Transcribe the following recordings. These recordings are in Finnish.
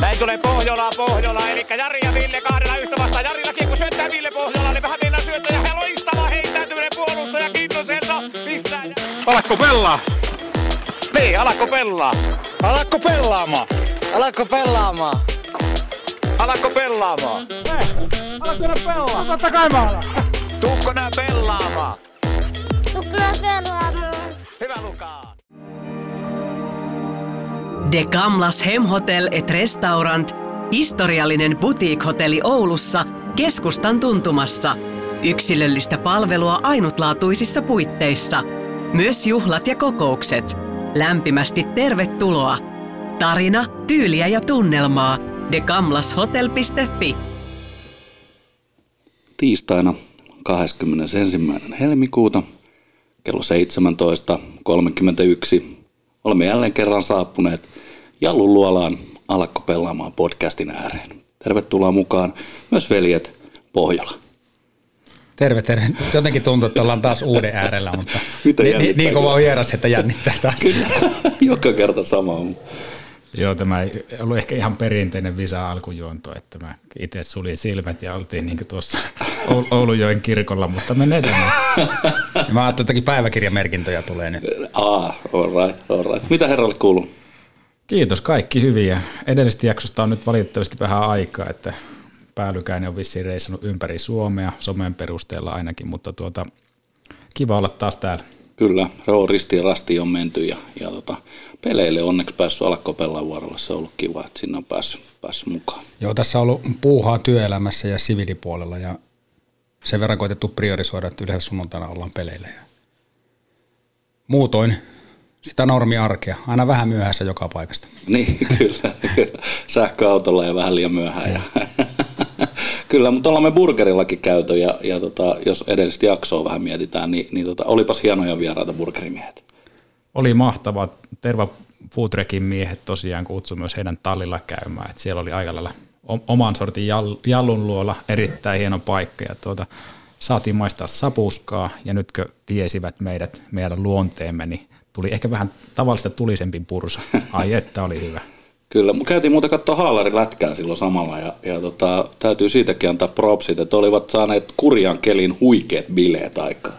Näin tulee Pohjola, Pohjola, eli Jari ja Ville kahdella yhtä vastaan. Jarillakin kun syöttää Ville Pohjola, niin vähän mennään syöttää ja loistava heittäytyminen puolustaja Kintoselta. Pistää. Alakko pelaa? Niin, alakko pelaa? Alakko pelaamaan? Alatko pelaamaan? Alakko pelaamaan? Totta kai mä alan. Tuukko nää pelaamaan? Tukna pelaamaan. De Gamlas Hemhotel et Restaurant, historiallinen boutique-hotelli Oulussa, keskustan tuntumassa. Yksilöllistä palvelua ainutlaatuisissa puitteissa. Myös juhlat ja kokoukset. Lämpimästi tervetuloa. Tarina, tyyliä ja tunnelmaa. degamlashotel.fi tiistaina 21. helmikuuta kello 17.31 olemme jälleen kerran saapuneet Jallun luolaan Alakko pelaamaan podcastin ääreen. Tervetuloa mukaan myös veljet Pohjola. Terve, terve. Jotenkin tuntuu, että ollaan taas uuden äärellä, mutta Mitä niin, niin, niin kova kyllä? on vieras, että jännittää taas. Joka kerta sama on. Joo, tämä ei ollut ehkä ihan perinteinen visa alkujuonto, että mä itse sulin silmät ja oltiin niin tuossa Oul- Oulujoen kirkolla, mutta menee tämä. Mä ajattelin, että päiväkirjamerkintöjä tulee nyt. Ah, all right, all right. Mitä herralle kuuluu? Kiitos, kaikki hyviä. Edellisestä jaksosta on nyt valitettavasti vähän aikaa, että päällykäinen on vissiin reissannut ympäri Suomea, somen perusteella ainakin, mutta tuota, kiva olla taas täällä. Kyllä, Roo ristiin rastiin on menty ja, ja tota, peleille onneksi päässyt Alakko pelaa vuorolla. Se on ollut kiva, että sinne on päässyt, päässyt mukaan. Joo, tässä on ollut puuhaa työelämässä ja siviilipuolella ja sen verran koitettu priorisoida, että yleensä sunnuntaina ollaan peleillä. Ja muutoin sitä normiarkea, aina vähän myöhässä joka paikasta. Niin, kyllä. kyllä. Sähköautolla ja vähän liian myöhään. Ja kyllä, mutta ollaan me burgerillakin käyty ja, ja tota, jos edellistä jaksoa vähän mietitään, niin, niin tota, olipas hienoja vieraita burgerimiehet. Oli mahtavaa. Terva Foodrekin miehet tosiaan kutsu myös heidän tallilla käymään. Et siellä oli aika lailla oman sortin jall- jallun luola, erittäin hieno paikka. Ja tuota, saatiin maistaa sapuskaa ja nytkö tiesivät meidät, meidän luonteemme, niin tuli ehkä vähän tavallista tulisempi pursa. Ai että oli hyvä. Kyllä, käytiin muuten katsoa haalarilätkää silloin samalla ja, ja tota, täytyy siitäkin antaa propsit, että olivat saaneet kurjan kelin huikeat bileet aikaan.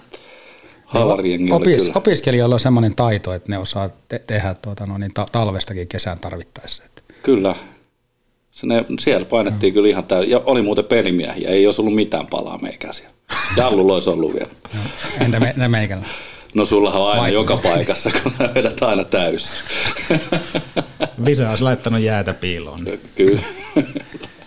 Haalarijengi oli Opis, kyllä. opiskelijoilla on semmoinen taito, että ne osaa te- tehdä tuota, no, niin ta- talvestakin kesään tarvittaessa. Että Kyllä. Se ne, siellä painettiin kyllä ihan täysin. Ja oli muuten pelimiehiä, ei olisi ollut mitään palaa meikäisiä. Jallulla olisi ollut vielä. entä, me, meikällä? No sullahan on aina Vaihtuu. joka paikassa, kun sä vedät aina täysin. Visa olisi laittanut jäätä piiloon. Kyllä.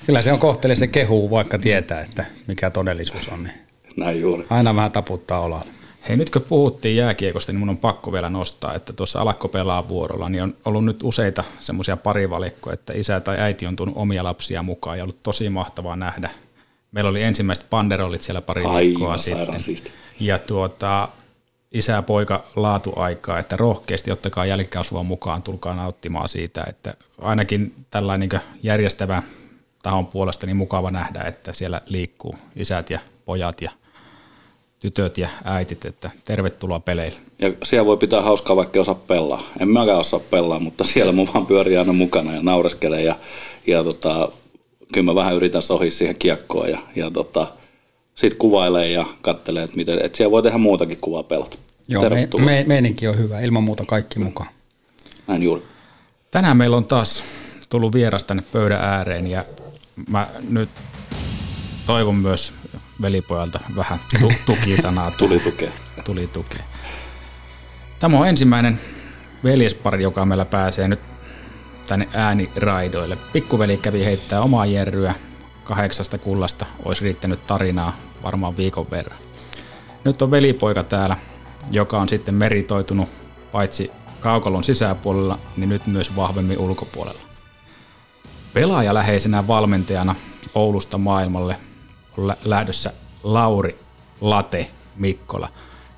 Kyllä se on kohtelee se kehuu, vaikka tietää, että mikä todellisuus on. Niin Näin juuri. aina vähän taputtaa olalle. Hei, nyt kun puhuttiin jääkiekosta, niin mun on pakko vielä nostaa, että tuossa alakko pelaa vuorolla, niin on ollut nyt useita semmoisia parivalikkoja, että isä tai äiti on tuonut omia lapsia mukaan ja ollut tosi mahtavaa nähdä. Meillä oli ensimmäiset panderollit siellä pari viikkoa Aivan sitten. sairaan siisti. Ja tuota, isä ja poika laatuaikaa, että rohkeasti ottakaa jälkikausua mukaan, tulkaa nauttimaan siitä, että ainakin tällainen niin järjestävä tahon puolesta niin mukava nähdä, että siellä liikkuu isät ja pojat ja tytöt ja äitit, että tervetuloa peleille. Ja siellä voi pitää hauskaa, vaikka osaa pelaa. En mäkään osaa pelaa, mutta siellä mun vaan pyörii aina mukana ja naureskelee. Ja, ja tota, kyllä mä vähän yritän sohia siihen kiekkoon ja, ja tota, sit kuvailee ja kattelee, että miten, että siellä voi tehdä muutakin kuvaa pelata. Joo, me, me, meininki on hyvä, ilman muuta kaikki mukaan. Näin juuri. Tänään meillä on taas tullut vieras tänne pöydän ääreen ja mä nyt toivon myös velipojalta vähän tu- tukisanaa. Tuli tukea. Tuli tukea. Tämä on ensimmäinen veljespari, joka meillä pääsee nyt tänne ääniraidoille. Pikkuveli kävi heittää omaa jerryä kahdeksasta kullasta, olisi riittänyt tarinaa varmaan viikon verran. Nyt on velipoika täällä, joka on sitten meritoitunut paitsi kaukalon sisäpuolella, niin nyt myös vahvemmin ulkopuolella. Pelaajaläheisenä valmentajana Oulusta maailmalle on lä- lähdössä Lauri Late Mikkola.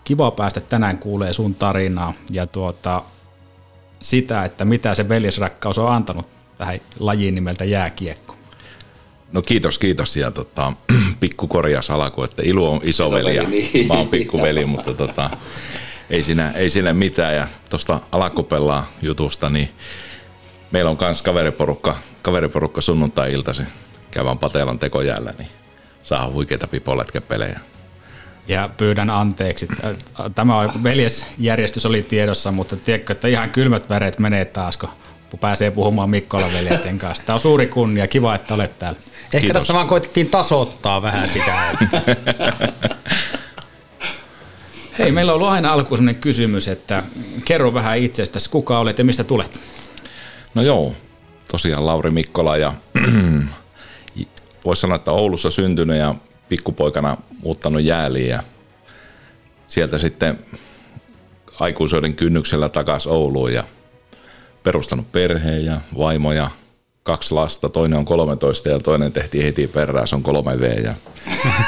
Kiva päästä tänään kuulee sun tarinaa ja tuota, sitä, että mitä se veljesrakkaus on antanut tähän lajiin nimeltä jääkiekko. No kiitos, kiitos. Ja tota, pikku korjaus alku, että Ilu on isoveli ja niin. mä oon pikkuveli, mutta tota, ei, siinä, ei siinä mitään. Ja tuosta alakopellaa jutusta, niin meillä on myös kaveriporukka, kaveriporukka sunnuntai-iltaisin käydään Patelan tekojäällä, niin saa huikeita pipoletkepelejä. Ja pyydän anteeksi. Tämä veljesjärjestys oli tiedossa, mutta tiedätkö, että ihan kylmät väreet menee taas, kun pääsee puhumaan Mikkola veljesten kanssa. Tämä on suuri kunnia, kiva, että olet täällä. Ehkä Kiitos. tässä vaan koitettiin tasoittaa vähän sitä. Hei, meillä on ollut aina alkuun sellainen kysymys, että kerro vähän itsestäsi, kuka olet ja mistä tulet? No joo, tosiaan Lauri Mikkola ja voisi sanoa, että Oulussa syntynyt ja pikkupoikana muuttanut jääliin ja sieltä sitten aikuisuuden kynnyksellä takaisin Ouluun ja perustanut perheen ja vaimoja, kaksi lasta, toinen on 13 ja toinen tehtiin heti perään, se on 3V ja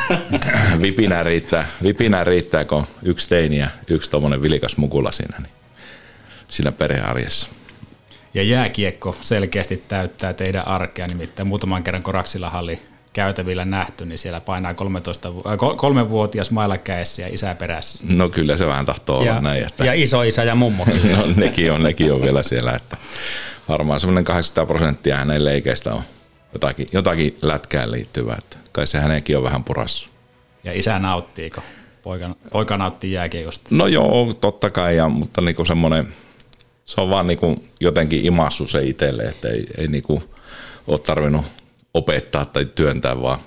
vipinä riittää, vipinä riittää, kun yksi teini ja yksi tuommoinen vilikas mukula siinä, niin siinä perhearjessa. Ja jääkiekko selkeästi täyttää teidän arkea, nimittäin muutaman kerran Koraksilla halli käytävillä nähty, niin siellä painaa 13, äh, vuotias mailla käessä ja isä perässä. No kyllä se vähän tahtoo ja, olla näin. Että... Ja iso isä ja mummo. no, nekin, on, nekin on vielä siellä, että varmaan semmoinen 800 prosenttia hänen leikeistä on jotakin, jotakin lätkään liittyvää, että kai se hänenkin on vähän purassu. Ja isä nauttiiko? Poika, poika nauttii jääkiekosta? No joo, totta kai, ja, mutta niinku semmoinen, se on vaan niinku jotenkin imassu se itselle, että ei, ei niinku ole tarvinnut opettaa tai työntää, vaan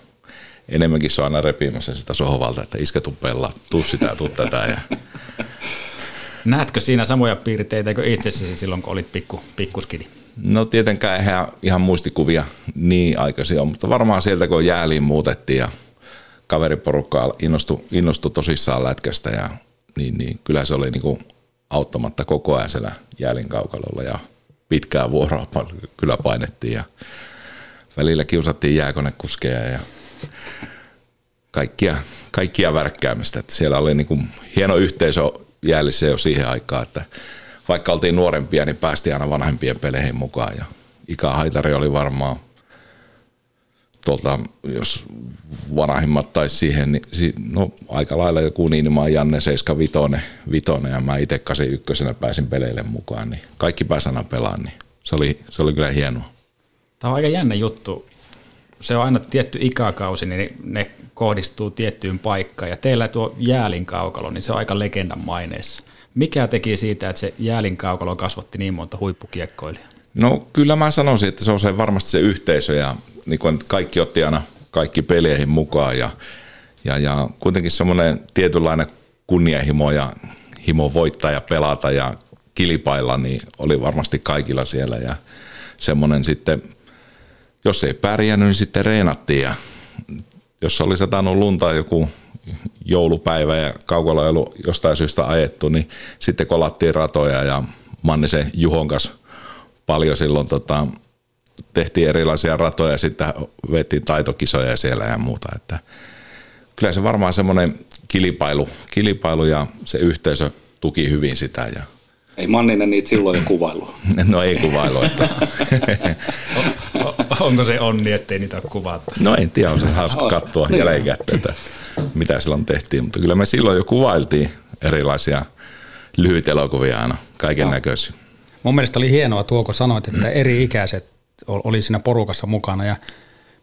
enemmänkin se on aina repimässä sitä sohvalta, että iskä tuu pelaa, tuu sitä tuu tätä. Ja... Näetkö siinä samoja piirteitä kuin itsesi silloin, kun olit pikku, pikkuskidi? No tietenkään eihän ihan muistikuvia niin aikaisin ole, mutta varmaan sieltä kun jääliin muutettiin ja kaveriporukka innostui, innostui tosissaan lätkästä ja niin, niin kyllä se oli niin kuin auttamatta koko ajan siellä jäälin kaukalolla ja pitkää vuoroa kyllä painettiin ja välillä kiusattiin jääkonekuskeja ja kaikkia, kaikkia värkkäämistä. Että siellä oli niin kuin hieno yhteisö jäljissä jo siihen aikaan, että vaikka oltiin nuorempia, niin päästiin aina vanhempien peleihin mukaan. Ja Ika Haitari oli varmaan tuolta, jos vanhimmat tai siihen, niin no, aika lailla joku Niinimaan Janne 75 vitonen, ja mä itse 81 pääsin peleille mukaan, niin kaikki pääsivät aina pelaamaan, niin se oli, se oli kyllä hienoa. Tämä on aika jännä juttu. Se on aina tietty ikäkausi, niin ne kohdistuu tiettyyn paikkaan. Ja teillä tuo jäälin kaukalo, niin se on aika legendan maineessa. Mikä teki siitä, että se jäälin kaukalo kasvatti niin monta huippukiekkoilijaa? No kyllä mä sanoisin, että se on se varmasti se yhteisö ja niin kuin kaikki otti aina kaikki peleihin mukaan ja, ja, ja kuitenkin semmoinen tietynlainen kunnianhimo ja himo voittaa ja pelata ja kilpailla, niin oli varmasti kaikilla siellä ja semmoinen sitten – jos ei pärjännyt, niin sitten reenattiin ja jos oli satanut lunta joku joulupäivä ja kaukalla ei ollut jostain syystä ajettu, niin sitten kolattiin ratoja ja Mannisen Juhon kanssa paljon silloin tota, tehtiin erilaisia ratoja ja sitten vettiin taitokisoja siellä ja muuta. Että kyllä se varmaan semmoinen kilpailu, kilpailu ja se yhteisö tuki hyvin sitä ja ei Manninen niitä silloin jo kuvailu. No ei kuvailu. Että. Onko se onni, ettei niitä ole kuvattu? No en tiedä, on se hauska katsoa jälkikäteen, mitä silloin tehtiin. Mutta kyllä me silloin jo kuvailtiin erilaisia lyhyt elokuvia aina, kaiken näköisiä. Mun mielestä oli hienoa tuo, kun sanoit, että eri ikäiset oli siinä porukassa mukana ja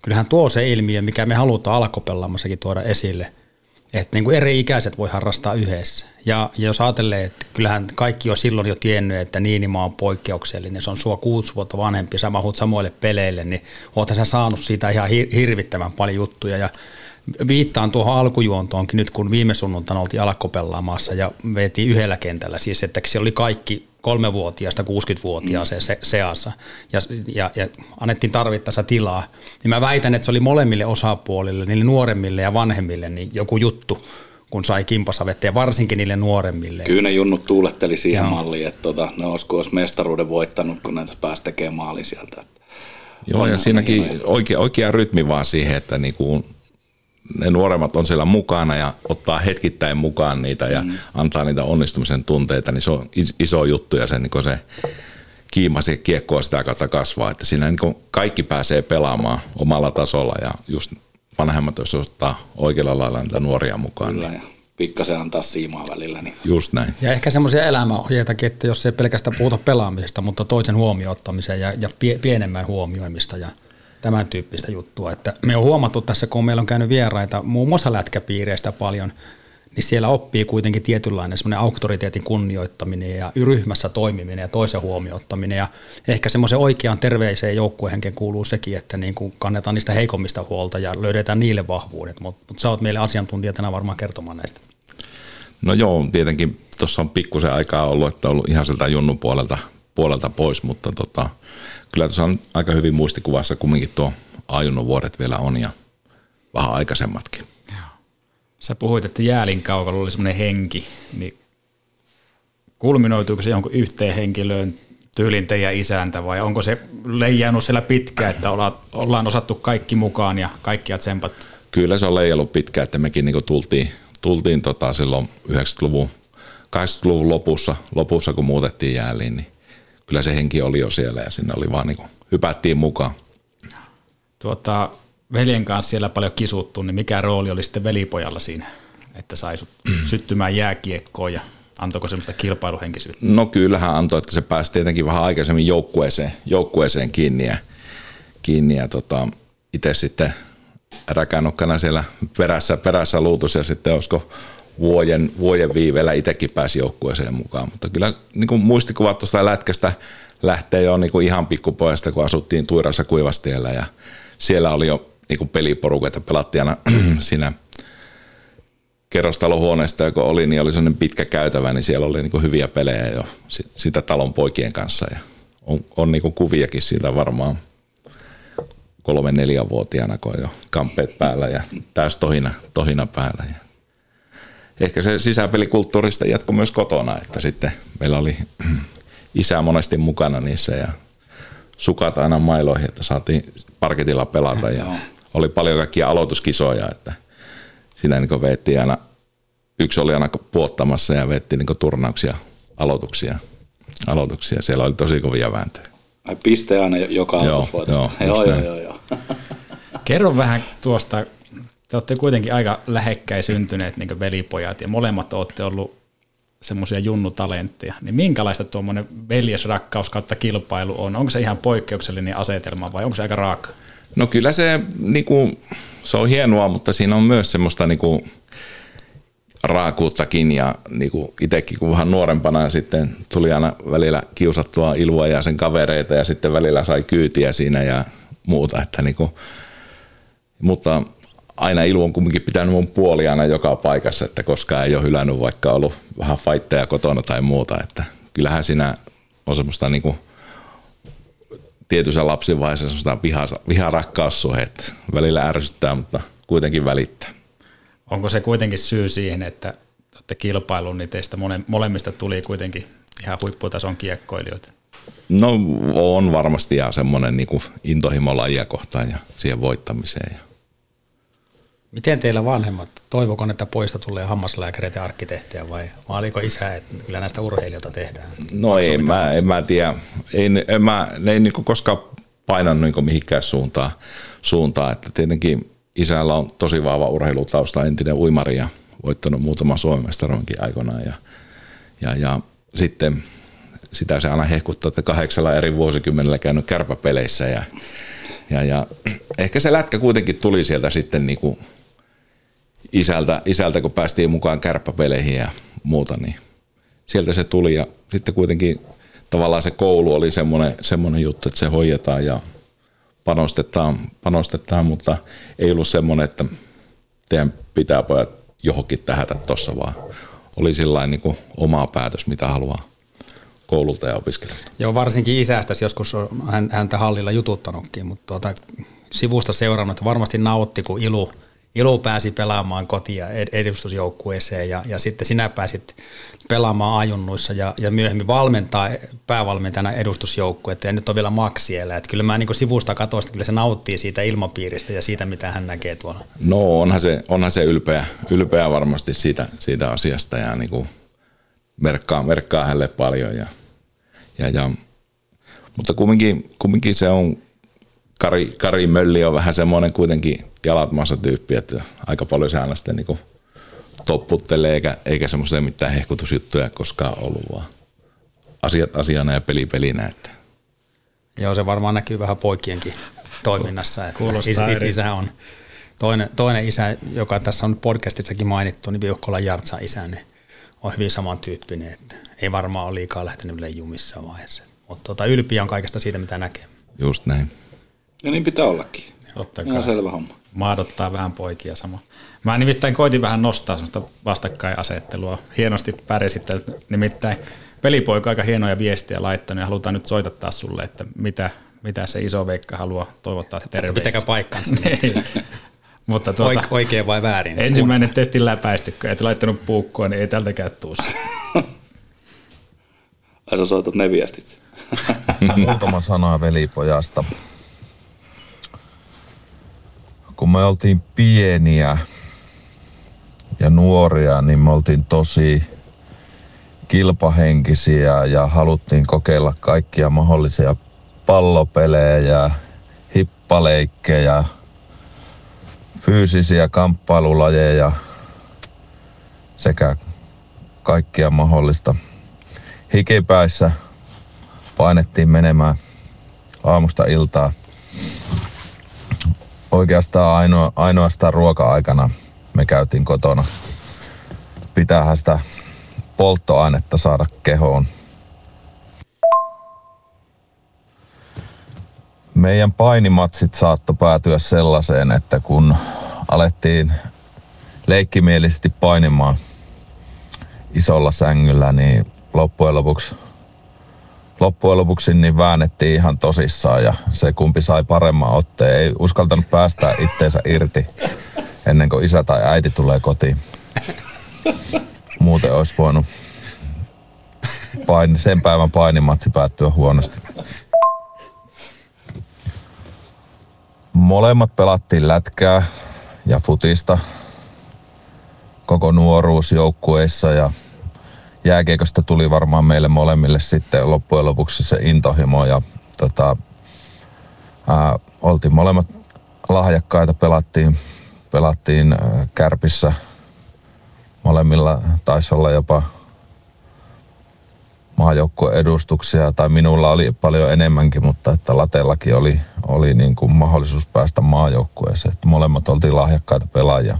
kyllähän tuo se ilmiö, mikä me halutaan alkopellaamassakin tuoda esille – että niin kuin eri ikäiset voi harrastaa yhdessä. Ja, ja jos ajattelee, että kyllähän kaikki on silloin jo tiennyt, että Niinima on poikkeuksellinen, se on sua kuusi vuotta vanhempi, sä mahut samoille peleille, niin oothan sä saanut siitä ihan hirvittävän paljon juttuja. Ja viittaan tuohon alkujuontoonkin nyt, kun viime sunnuntaina oltiin alkopelaamassa ja vetiin yhdellä kentällä, siis että siellä oli kaikki kolmevuotiaasta 60-vuotiaaseen se, seassa ja, ja, ja annettiin tarvittaessa tilaa, niin mä väitän, että se oli molemmille osapuolille, niille nuoremmille ja vanhemmille, niin joku juttu, kun sai kimpasavettä ja varsinkin niille nuoremmille. Kyllä ne junnut tuuletteli siihen Joo. malliin, että tota, ne olisiko olisi mestaruuden voittanut, kun ne pääsi tekemään maalin sieltä. Joo, ja siinäkin oikea, oikea rytmi vaan siihen, että niinku ne nuoremmat on siellä mukana ja ottaa hetkittäin mukaan niitä ja mm. antaa niitä onnistumisen tunteita, niin se on iso juttu ja se, niin se kiima se kiekkoa sitä kautta kasvaa, että siinä niin kaikki pääsee pelaamaan omalla tasolla ja just vanhemmat, jos ottaa oikealla lailla niitä nuoria mukaan. Kyllä, niin pikkasen antaa siimaa välillä. Niin. Just näin. Ja ehkä semmoisia elämäohjeitakin, että jos ei pelkästään puhuta pelaamisesta, mutta toisen huomioon ottamiseen ja, ja pie, pienemmän huomioimista ja tämän tyyppistä juttua. Että me on huomattu tässä, kun meillä on käynyt vieraita muun muassa lätkäpiireistä paljon, niin siellä oppii kuitenkin tietynlainen semmoinen auktoriteetin kunnioittaminen ja ryhmässä toimiminen ja toisen huomioottaminen. Ja ehkä semmoisen oikean terveiseen joukkuehenken kuuluu sekin, että niin kuin kannetaan niistä heikommista huolta ja löydetään niille vahvuudet. Mutta mut sä oot meille asiantuntijatena varmaan kertomaan näistä. No joo, tietenkin tuossa on pikkusen aikaa ollut, että on ollut ihan sieltä junnun puolelta, puolelta pois, mutta tota, kyllä tuossa on aika hyvin muistikuvassa kumminkin tuo ajunnon vuodet vielä on ja vähän aikaisemmatkin. Sä puhuit, että jäälin kaukalla oli semmoinen henki, niin kulminoituuko se jonkun yhteen henkilöön tyylin teidän isäntä vai onko se leijannut siellä pitkään, että ollaan osattu kaikki mukaan ja kaikkia tsempattu? Kyllä se on leijallut pitkään, että mekin niin tultiin, tultiin tota silloin 90-luvun, 80-luvun lopussa, lopussa, kun muutettiin jääliin, niin kyllä se henki oli jo siellä ja sinne oli vaan niin kuin, hypättiin mukaan. Tuota, veljen kanssa siellä paljon kisuttu, niin mikä rooli oli sitten velipojalla siinä, että sai syttymään jääkiekkoon ja antoiko semmoista kilpailuhenkisyyttä? No kyllähän antoi, että se pääsi tietenkin vähän aikaisemmin joukkueeseen, joukkueeseen kiinni ja, kiinni ja tota, itse sitten räkänukkana siellä perässä, perässä luutus ja sitten olisiko vuoden, vuoden viiveellä itsekin pääsi joukkueeseen mukaan. Mutta kyllä niin kuin muistikuvat tuosta lätkästä lähtee jo niin kuin ihan pikkupojasta, kun asuttiin Tuirassa Kuivastiellä ja siellä oli jo niin kuin peliporukat pelattiin aina siinä kerrostalohuoneesta, joka oli, niin oli sellainen pitkä käytävä, niin siellä oli niin hyviä pelejä jo sitä talon poikien kanssa ja on, on niin kuviakin siitä varmaan kolme neljä vuotiaana, kun on jo kampeet päällä ja täys tohina, tohina päällä. Ja ehkä se sisäpelikulttuurista jatko myös kotona, että sitten meillä oli isä monesti mukana niissä ja sukat aina mailoihin, että saatiin parketilla pelata ja oli paljon kaikkia aloituskisoja, että siinä niin veettiin aina, yksi oli aina puottamassa ja veettiin niin turnauksia, aloituksia, aloituksia. Siellä oli tosi kovia vääntöjä. Ai piste aina joka joo, joo, joo, joo, joo, joo. Kerro vähän tuosta, te olette kuitenkin aika lähekkäin syntyneet niin velipojat ja molemmat olette ollut semmoisia junnutalentteja, niin minkälaista tuommoinen veljesrakkaus kautta kilpailu on? Onko se ihan poikkeuksellinen asetelma vai onko se aika raaka? No kyllä se, niinku, se on hienoa, mutta siinä on myös semmoista niinku, raakuuttakin ja niinku, itsekin kun vähän nuorempana sitten tuli aina välillä kiusattua Ilua ja sen kavereita ja sitten välillä sai kyytiä siinä ja muuta, että niinku, mutta aina Ilu on kumminkin pitänyt mun puoliana joka paikassa, että koskaan ei ole hylännyt vaikka ollut vähän faitteja kotona tai muuta, että kyllähän siinä on semmoista niinku tietyssä lapsivaiheessa semmoista viha, viharakkaussuhetta. Välillä ärsyttää, mutta kuitenkin välittää. Onko se kuitenkin syy siihen, että olette kilpailun, niin teistä molemmista tuli kuitenkin ihan huipputason kiekkoilijoita? No on varmasti ja semmoinen niin intohimo lajia kohtaan ja siihen voittamiseen. Miten teillä vanhemmat, toivoko että poista tulee hammaslääkäreitä ja arkkitehtejä vai, vai oliko isä, että kyllä näistä urheilijoita tehdään? No ei, mä, en mä tiedä. Ei, en mä, ne ei niin koskaan painanut niin mihinkään suuntaan, suuntaan, että tietenkin isällä on tosi vahva urheilutausta, entinen uimari ja voittanut muutaman Suomen mestaroinkin aikoinaan ja, ja, ja sitten sitä se aina hehkuttaa, että kahdeksalla eri vuosikymmenellä käynyt kärpäpeleissä ja, ja, ja ehkä se lätkä kuitenkin tuli sieltä sitten niin kuin isältä, isältä, kun päästiin mukaan kärppäpeleihin ja muuta, niin sieltä se tuli ja sitten kuitenkin tavallaan se koulu oli semmoinen, semmoinen juttu, että se hoidetaan ja panostetaan, panostetaan, mutta ei ollut semmoinen, että teidän pitää pojat johonkin tähätä tuossa, vaan oli sillä niin oma päätös, mitä haluaa koululta ja opiskelijalta. Joo, varsinkin isästäsi joskus on häntä hallilla jututtanutkin, mutta tuota, sivusta seurannut, varmasti nautti, kun Ilu – Ilu pääsi pelaamaan kotia edustusjoukkueeseen ja, ja sitten sinä pääsit pelaamaan ajunnuissa ja, ja myöhemmin valmentaa päävalmentajana edustusjoukkuetta ja nyt on vielä Max siellä. Että kyllä mä niin sivusta katsoin, että kyllä se nauttii siitä ilmapiiristä ja siitä, mitä hän näkee tuolla. No onhan se, onhan se ylpeä, ylpeä varmasti siitä, siitä asiasta ja niin kuin merkkaa, merkkaa hänelle paljon. Ja, ja, ja, mutta kumminkin, kumminkin se on Kari, Kari Mölli on vähän semmoinen kuitenkin jalat maassa tyyppi, että aika paljon se aina sitten niin topputtelee eikä, eikä semmoisia mitään hehkutusjuttuja koskaan ollut, vaan asiat asiana ja peli pelinä. Että. Joo, se varmaan näkyy vähän poikienkin toiminnassa. Että Kuulostaa is, is, isä on toinen, toinen isä, joka tässä on podcastissakin mainittu, niin Viukkolan Jartsa isä, niin on hyvin samantyyppinen, että ei varmaan ole liikaa lähtenyt missään vaiheessa. Mutta tota, ylpiä on kaikesta siitä, mitä näkee. Just näin. Ja niin pitää ollakin. Totta Ihan kai. selvä homma. Maadottaa vähän poikia sama. Mä nimittäin koitin vähän nostaa sellaista vastakkainasettelua. Hienosti pärjäsitte. Nimittäin pelipoika aika hienoja viestiä laittanut ja halutaan nyt soitattaa sulle, että mitä, mitä se iso veikka haluaa toivottaa terveisiä. Pitäkää paikkansa. Niin. Mutta tuota, Oik- oikein vai väärin? ensimmäinen testi läpäisty, kun et laittanut puukkua, niin ei tältäkään tuu se. Ai sä soitat ne viestit. Muutama sana velipojasta. Kun me oltiin pieniä ja nuoria, niin me oltiin tosi kilpahenkisiä ja haluttiin kokeilla kaikkia mahdollisia pallopelejä, hippaleikkejä, fyysisiä kamppailulajeja sekä kaikkia mahdollista. Hikipäissä painettiin menemään aamusta iltaa. Oikeastaan ainoa, ainoastaan ruoka-aikana me käytiin kotona. Pitäähän sitä polttoainetta saada kehoon. Meidän painimatsit saatto päätyä sellaiseen, että kun alettiin leikkimielisesti painimaan isolla sängyllä, niin loppujen lopuksi loppujen lopuksi niin väännettiin ihan tosissaan ja se kumpi sai paremman otteen. Ei uskaltanut päästää itteensä irti ennen kuin isä tai äiti tulee kotiin. Muuten olisi voinut paini, sen päivän painimatsi päättyä huonosti. Molemmat pelattiin lätkää ja futista koko nuoruus joukkueissa ja jääkiekosta tuli varmaan meille molemmille sitten loppujen lopuksi se intohimo ja tota, ää, oltiin molemmat lahjakkaita, pelattiin, pelattiin ää, kärpissä. Molemmilla taisi olla jopa maajoukkueen edustuksia, tai minulla oli paljon enemmänkin, mutta että Latellakin oli, oli niin kuin mahdollisuus päästä maajoukkueeseen. Että molemmat oltiin lahjakkaita pelaajia.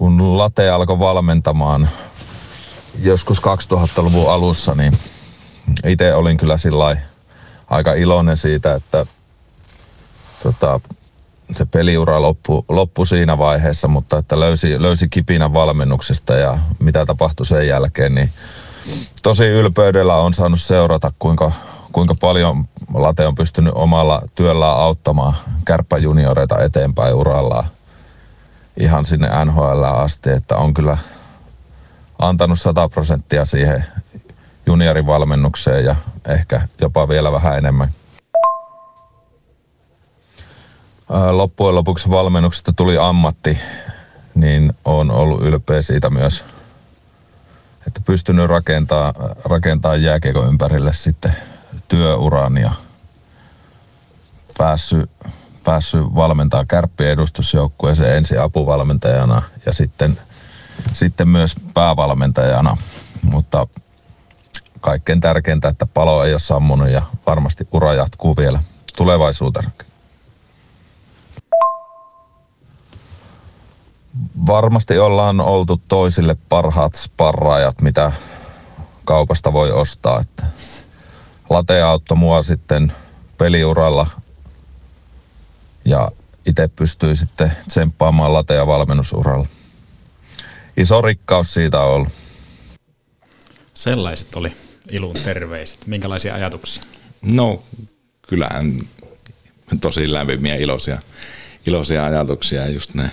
Kun Late alkoi valmentamaan joskus 2000-luvun alussa, niin itse olin kyllä sillä aika iloinen siitä, että tota, se peliura loppui, loppui siinä vaiheessa, mutta että löysi, löysi kipinä valmennuksesta ja mitä tapahtui sen jälkeen, niin tosi ylpeydellä on saanut seurata, kuinka, kuinka paljon Late on pystynyt omalla työllään auttamaan kärppäjunioreita eteenpäin urallaan ihan sinne NHL asti, että on kyllä antanut 100 prosenttia siihen juniorivalmennukseen ja ehkä jopa vielä vähän enemmän. Loppujen lopuksi valmennuksesta tuli ammatti, niin on ollut ylpeä siitä myös, että pystynyt rakentaa, rakentaa jääkiekon ympärille sitten työuran ja päässyt päässyt valmentaa kärppien edustusjoukkueeseen ensin apuvalmentajana ja sitten, sitten myös päävalmentajana. Mutta kaikkein tärkeintä, että palo ei ole sammunut ja varmasti ura jatkuu vielä tulevaisuuteen. Varmasti ollaan oltu toisille parhaat sparraajat, mitä kaupasta voi ostaa. Että Late auttoi mua sitten peliuralla ja itse pystyy sitten tsemppaamaan lateja valmennusuralla. Iso rikkaus siitä on ollut. Sellaiset oli ilun terveiset. Minkälaisia ajatuksia? No, kyllähän tosi lämpimiä iloisia, iloisia ajatuksia ja just ne,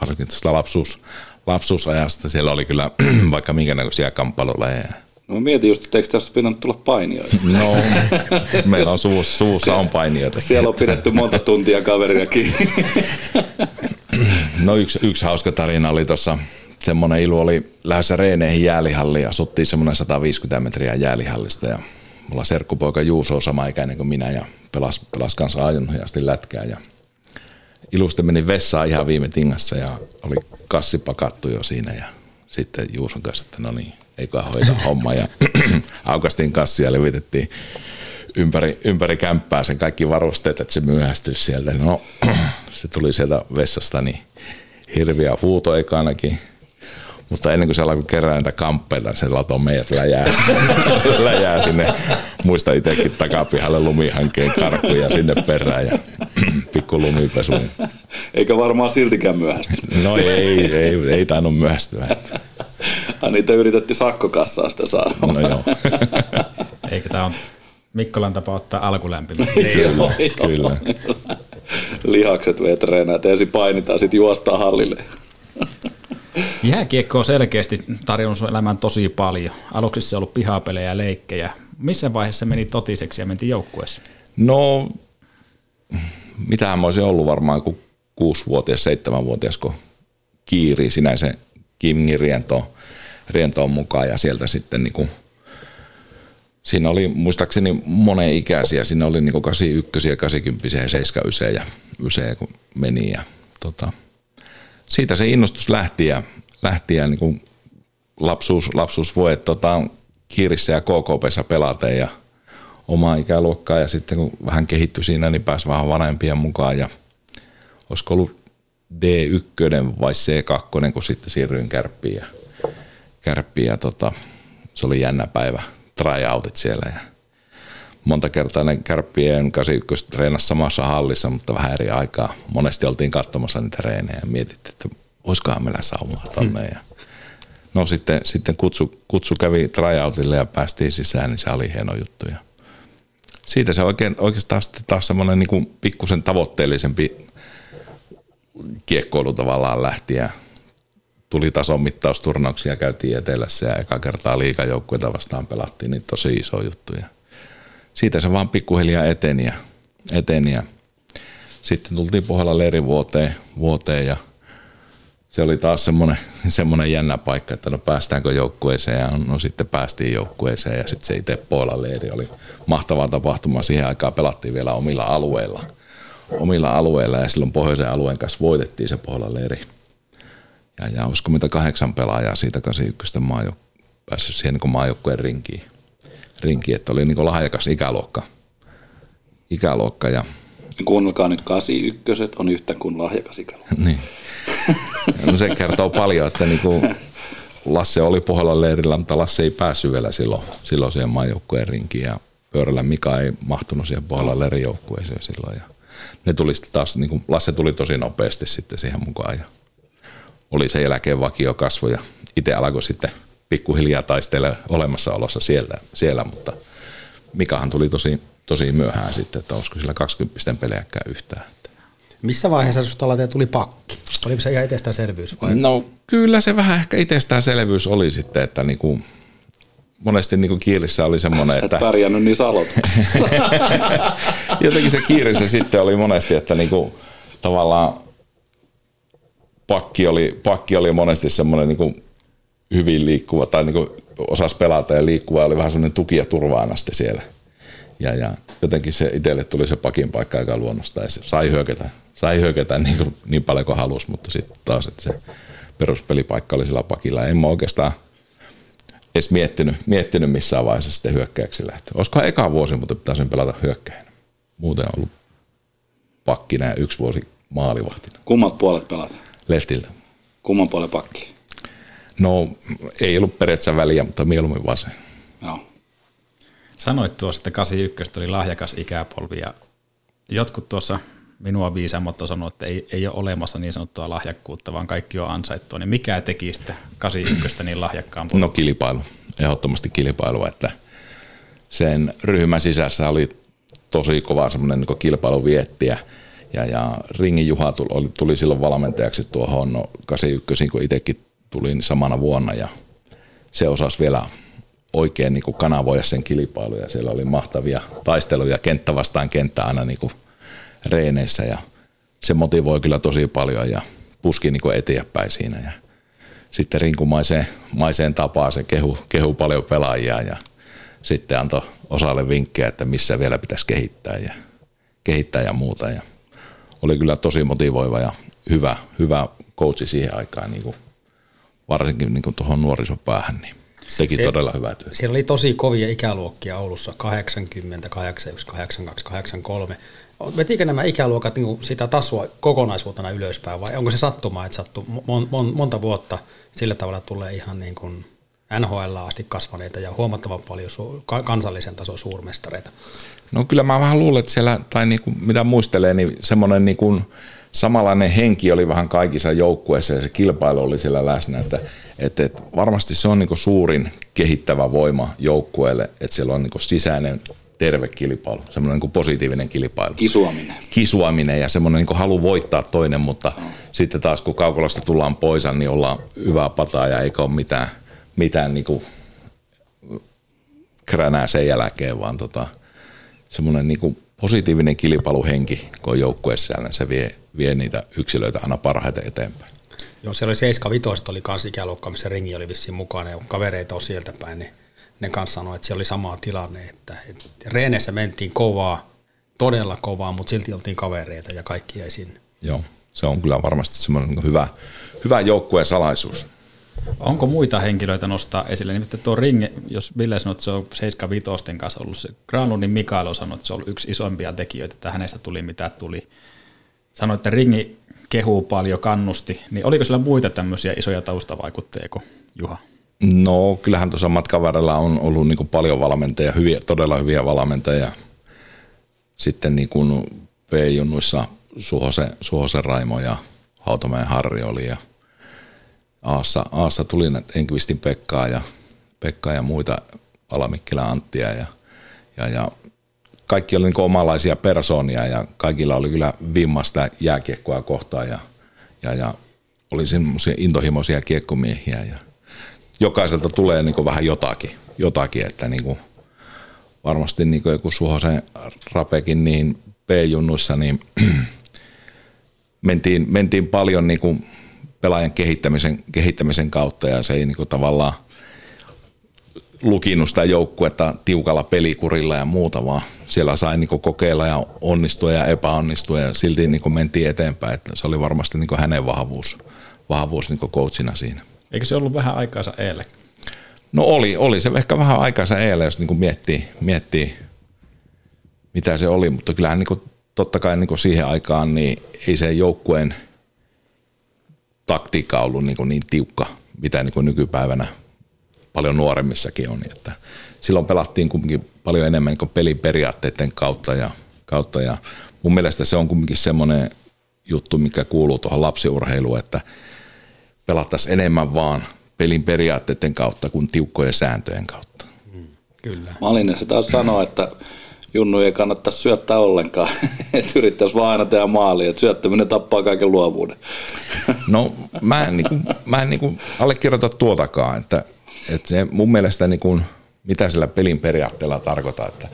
varsinkin tuosta lapsuus, lapsuusajasta. Siellä oli kyllä vaikka minkä näköisiä kamppailuleja. No mä mietin just, että eikö tästä pitänyt tulla painijoita. No, meillä on suussa, suussa on painijoita. Siellä on pidetty monta tuntia kaveria kiinni. No yksi, yksi hauska tarina oli tuossa, semmoinen ilu oli lähdössä Reeneihin jäälihalliin ja asuttiin semmoinen 150 metriä jäälihallista ja mulla serkkupoika Juuso on sama ikäinen kuin minä ja pelas, pelas kanssa ajonhajasti lätkää ja Iluste meni vessaan ihan viime tingassa ja oli kassi pakattu jo siinä ja sitten Juuson kanssa, että no niin, eikä hoida homma ja aukastiin kassia ja levitettiin ympäri, ympäri kämppää sen kaikki varusteet, että se myöhästyisi sieltä. No, se tuli sieltä vessasta niin hirviä huuto ekanakin. Mutta ennen kuin se alkoi kerää niitä kamppeita, se latoi meidät läjää, läjää sinne. Muista itsekin takapihalle lumihankkeen karkuja sinne perään ja pikku lumipesu. Eikä varmaan siltikään myöhästy. No ei, ei, ei tainnut myöhästyä. Ai niitä yritettiin sakkokassaa sitä saada. No joo. Eikä tämä on Mikkolan tapa ottaa alkulämpimä. kyllä, kyllä. Lihakset vee treenaa, ensin painitaan, sitten juostaa hallille. Jääkiekko on selkeästi tarjonnut sun elämään tosi paljon. Aluksi se on ollut pihapelejä ja leikkejä. Missä vaiheessa meni totiseksi ja mentiin joukkueeseen? No, mitähän mä olisin ollut varmaan kuin kuusivuotias, seitsemänvuotias, kun kiiri sinänsä Kimngin rientoon, rientoon mukaan ja sieltä sitten niin kuin, siinä oli muistaakseni monen ikäisiä, siinä oli niin 81 ja 80 ja 79 ja ysejä kun meni ja tota, siitä se innostus lähti ja, lähti ja niin kuin lapsuus, lapsuus voi, että tota, Kiirissä ja KKPssä pelata ja omaa ikäluokkaa ja sitten kun vähän kehittyi siinä, niin pääsi vähän vanhempien mukaan ja olisiko ollut D1 vai C2, kun sitten siirryin kärppiin ja, kärppiin ja tota, se oli jännä päivä, tryoutit siellä ja monta kertaa ne kärppien 81 treenasi samassa hallissa, mutta vähän eri aikaa. Monesti oltiin katsomassa niitä reenejä ja mietittiin, että olisikohan meillä saumaa tonne. Ja no sitten, sitten kutsu, kutsu kävi tryoutille ja päästiin sisään, niin se oli hieno juttu. Ja siitä se oikein, oikeastaan sitten taas semmoinen niin pikkusen tavoitteellisempi kiekkoilu tavallaan lähti ja tuli tason mittausturnauksia, käytiin etelässä ja eka kertaa liikajoukkueita vastaan pelattiin, niin tosi iso juttu. Ja siitä se vaan pikkuhiljaa eteni ja, eteni ja sitten tultiin Pohjolan leirin vuoteen, vuoteen ja se oli taas semmoinen, semmoinen jännä paikka, että no päästäänkö joukkueeseen ja no sitten päästiin joukkueeseen ja sitten se itse Pohjolan leiri oli mahtava tapahtuma. Siihen aikaan pelattiin vielä omilla alueilla, omilla alueilla ja silloin pohjoisen alueen kanssa voitettiin se Pohjolan leiri. Ja, ja olisiko mitä kahdeksan pelaajaa siitä 81 maajo, päässyt siihen niin maajoukkueen rinkiin rinki, että oli niin lahjakas ikäluokka. ikäluokka ja Kuunnelkaa nyt 81 on yhtä kuin lahjakas ikäluokka. niin. No se kertoo paljon, että niin kuin Lasse oli pohjalla leirillä, mutta Lasse ei päässyt vielä silloin, silloin siihen maajoukkueen rinkiin ja Pyörällä Mika ei mahtunut siihen pohjalla leirin joukkueeseen silloin. Ja ne tuli taas, niin kuin Lasse tuli tosi nopeasti sitten siihen mukaan ja oli sen jälkeen vakio kasvo ja itse alkoi sitten – pikkuhiljaa taistele olemassaolossa siellä, siellä, mutta Mikahan tuli tosi, tosi myöhään sitten, että olisiko sillä 20 pelejäkään yhtään. Missä vaiheessa susta Late tuli pakki? Oliko se ihan itsestäänselvyys? Vai? No kyllä se vähän ehkä itsestäänselvyys oli sitten, että niinku, monesti niinku kiirissä oli semmoinen, että... Et pärjännyt niissä Jotenkin se kiirissä sitten oli monesti, että niinku, tavallaan pakki oli, pakki oli monesti semmoinen niinku hyvin liikkuva tai niin osasi pelata ja liikkua oli vähän semmoinen tuki ja turvaanaste siellä. Ja, ja jotenkin se itselle tuli se pakin paikka aika luonnosta ja se sai hyökätä, sai hyökätä niin, kuin, niin paljon kuin halusi, mutta sitten taas, että se peruspelipaikka oli sillä pakilla. En mä oikeastaan edes miettinyt, miettinyt missään vaiheessa sitten hyökkäyksi lähtö. Olisikohan eka vuosi, mutta pitäisi pelata hyökkäin. Muuten on ollut pakkina ja yksi vuosi maalivahtina. Kummat puolet pelata? Leftiltä. Kumman puolen pakki? No ei ollut periaatteessa väliä, mutta mieluummin vasen. Joo. Sanoit tuossa, että 81 oli lahjakas ikäpolvi ja jotkut tuossa minua viisaammat on sanonut, että ei, ei ole olemassa niin sanottua lahjakkuutta, vaan kaikki on ansaittua. Niin mikä teki sitä 81 niin lahjakkaan polvi? No kilpailu, ehdottomasti kilpailu, että sen ryhmän sisässä oli tosi kova semmoinen niin kilpailuvietti ja, ja Ringin Juha tuli, tuli silloin valmentajaksi tuohon no, 81, kun itsekin tulin samana vuonna ja se osasi vielä oikein niin kanavoida sen kilpailun ja siellä oli mahtavia taisteluja kenttä vastaan kenttä aina niin kuin reeneissä ja se motivoi kyllä tosi paljon ja puski niin kuin eteenpäin siinä ja sitten rinkumaiseen maiseen tapaan se kehu, kehu paljon pelaajia ja sitten antoi osalle vinkkejä, että missä vielä pitäisi kehittää ja, kehittää ja muuta ja oli kyllä tosi motivoiva ja hyvä, hyvä coachi siihen aikaan, niin kuin, varsinkin niin kuin tuohon nuorisopäähän, niin teki se, todella hyvää työtä. Siellä oli tosi kovia ikäluokkia Oulussa, 80, 81, 82, 83. Vetikö nämä ikäluokat niin sitä tasoa kokonaisuutena ylöspäin vai onko se sattumaa, että sattuu mon, mon, monta vuotta sillä tavalla tulee ihan niin kuin NHL asti kasvaneita ja huomattavan paljon su- kansallisen tason suurmestareita? No kyllä mä vähän luulen, että siellä, tai niin kuin, mitä muistelee, niin semmoinen niin kuin samanlainen henki oli vähän kaikissa joukkueissa ja se kilpailu oli siellä läsnä, että, että, että varmasti se on niin kuin suurin kehittävä voima joukkueelle, että siellä on niin kuin sisäinen terve kilpailu, semmoinen niin kuin positiivinen kilpailu. Kisuaminen. Kisuaminen ja semmoinen niin kuin halu voittaa toinen, mutta no. sitten taas kun kaukolasta tullaan pois, niin ollaan hyvää pataa ja eikä ole mitään, mitään niin kuin kränää sen jälkeen, vaan tota, semmoinen niin kuin positiivinen kilpailuhenki, kun on joukkueessa niin se vie, vie niitä yksilöitä aina parhaiten eteenpäin. Joo, siellä oli 75 oli kans ikäluokka, missä ringi oli vissiin mukana ja kavereita on sieltä päin, niin ne kanssa sanoi, että siellä oli sama tilanne, että, että reenessä mentiin kovaa, todella kovaa, mutta silti oltiin kavereita ja kaikki jäi sinne. Joo, se on kyllä varmasti semmoinen niin hyvä, hyvä joukkueen salaisuus. Onko muita henkilöitä nostaa esille? Nimittäin tuo ringe, jos Ville sanoi, että se on 75 kanssa ollut se, Granlundin Mikael on sanonut, että se on yksi isompia tekijöitä, että hänestä tuli mitä tuli. Sanoi, että ringi kehuu paljon, kannusti. Niin oliko sillä muita tämmöisiä isoja taustavaikutteja kuin Juha? No kyllähän tuossa matkan varrella on ollut niin paljon valmentajia, hyviä, todella hyviä valmentajia. Sitten niin kuin P-junnuissa Suhosen, Suhosen Raimo ja Hautamäen Harri oli ja Aassa, Aassa tuli Enkvistin Pekkaa ja, Pekkaa ja muita Alamikkilä Anttia ja, ja, ja kaikki oli niin omalaisia persoonia ja kaikilla oli kyllä vimmasta jääkiekkoa kohtaan ja, ja, ja oli semmoisia intohimoisia kiekkomiehiä ja jokaiselta tulee niin vähän jotakin, jotakin että niin kuin varmasti niin kuin joku Suhosen Rapekin niin P-junnuissa niin mentiin, mentiin paljon niin kuin pelaajan kehittämisen, kehittämisen kautta ja se ei niin kuin tavallaan lukinut sitä joukkuetta tiukalla pelikurilla ja muuta, vaan siellä sai niin kokeilla ja onnistua ja epäonnistua ja silti niin mentiin eteenpäin. Että se oli varmasti niin hänen vahvuus, vahvuus niin coachina siinä. Eikö se ollut vähän aikaansa eilen? No oli, oli se ehkä vähän aikaansa eilen, jos niin miettii, miettii, mitä se oli, mutta kyllähän niin totta kai niin siihen aikaan niin ei se joukkueen taktiikka ollut niin, niin tiukka, mitä niin nykypäivänä paljon nuoremmissakin on. Että silloin pelattiin kuitenkin paljon enemmän niin pelin periaatteiden kautta ja, kautta ja mun mielestä se on kuitenkin semmoinen juttu, mikä kuuluu tuohon lapsiurheiluun, että pelattaisiin enemmän vaan pelin periaatteiden kautta kuin tiukkojen sääntöjen kautta. Mm, kyllä. Malinen se taas sanoo, että Junnu ei kannattaisi syöttää ollenkaan, että yrittäisi vaan aina tehdä maali, että syöttäminen tappaa kaiken luovuuden. No mä en, niin kuin, mä en niin kuin allekirjoita tuotakaan, että, että se mun mielestä niin kuin, mitä sillä pelin periaatteella tarkoittaa, että,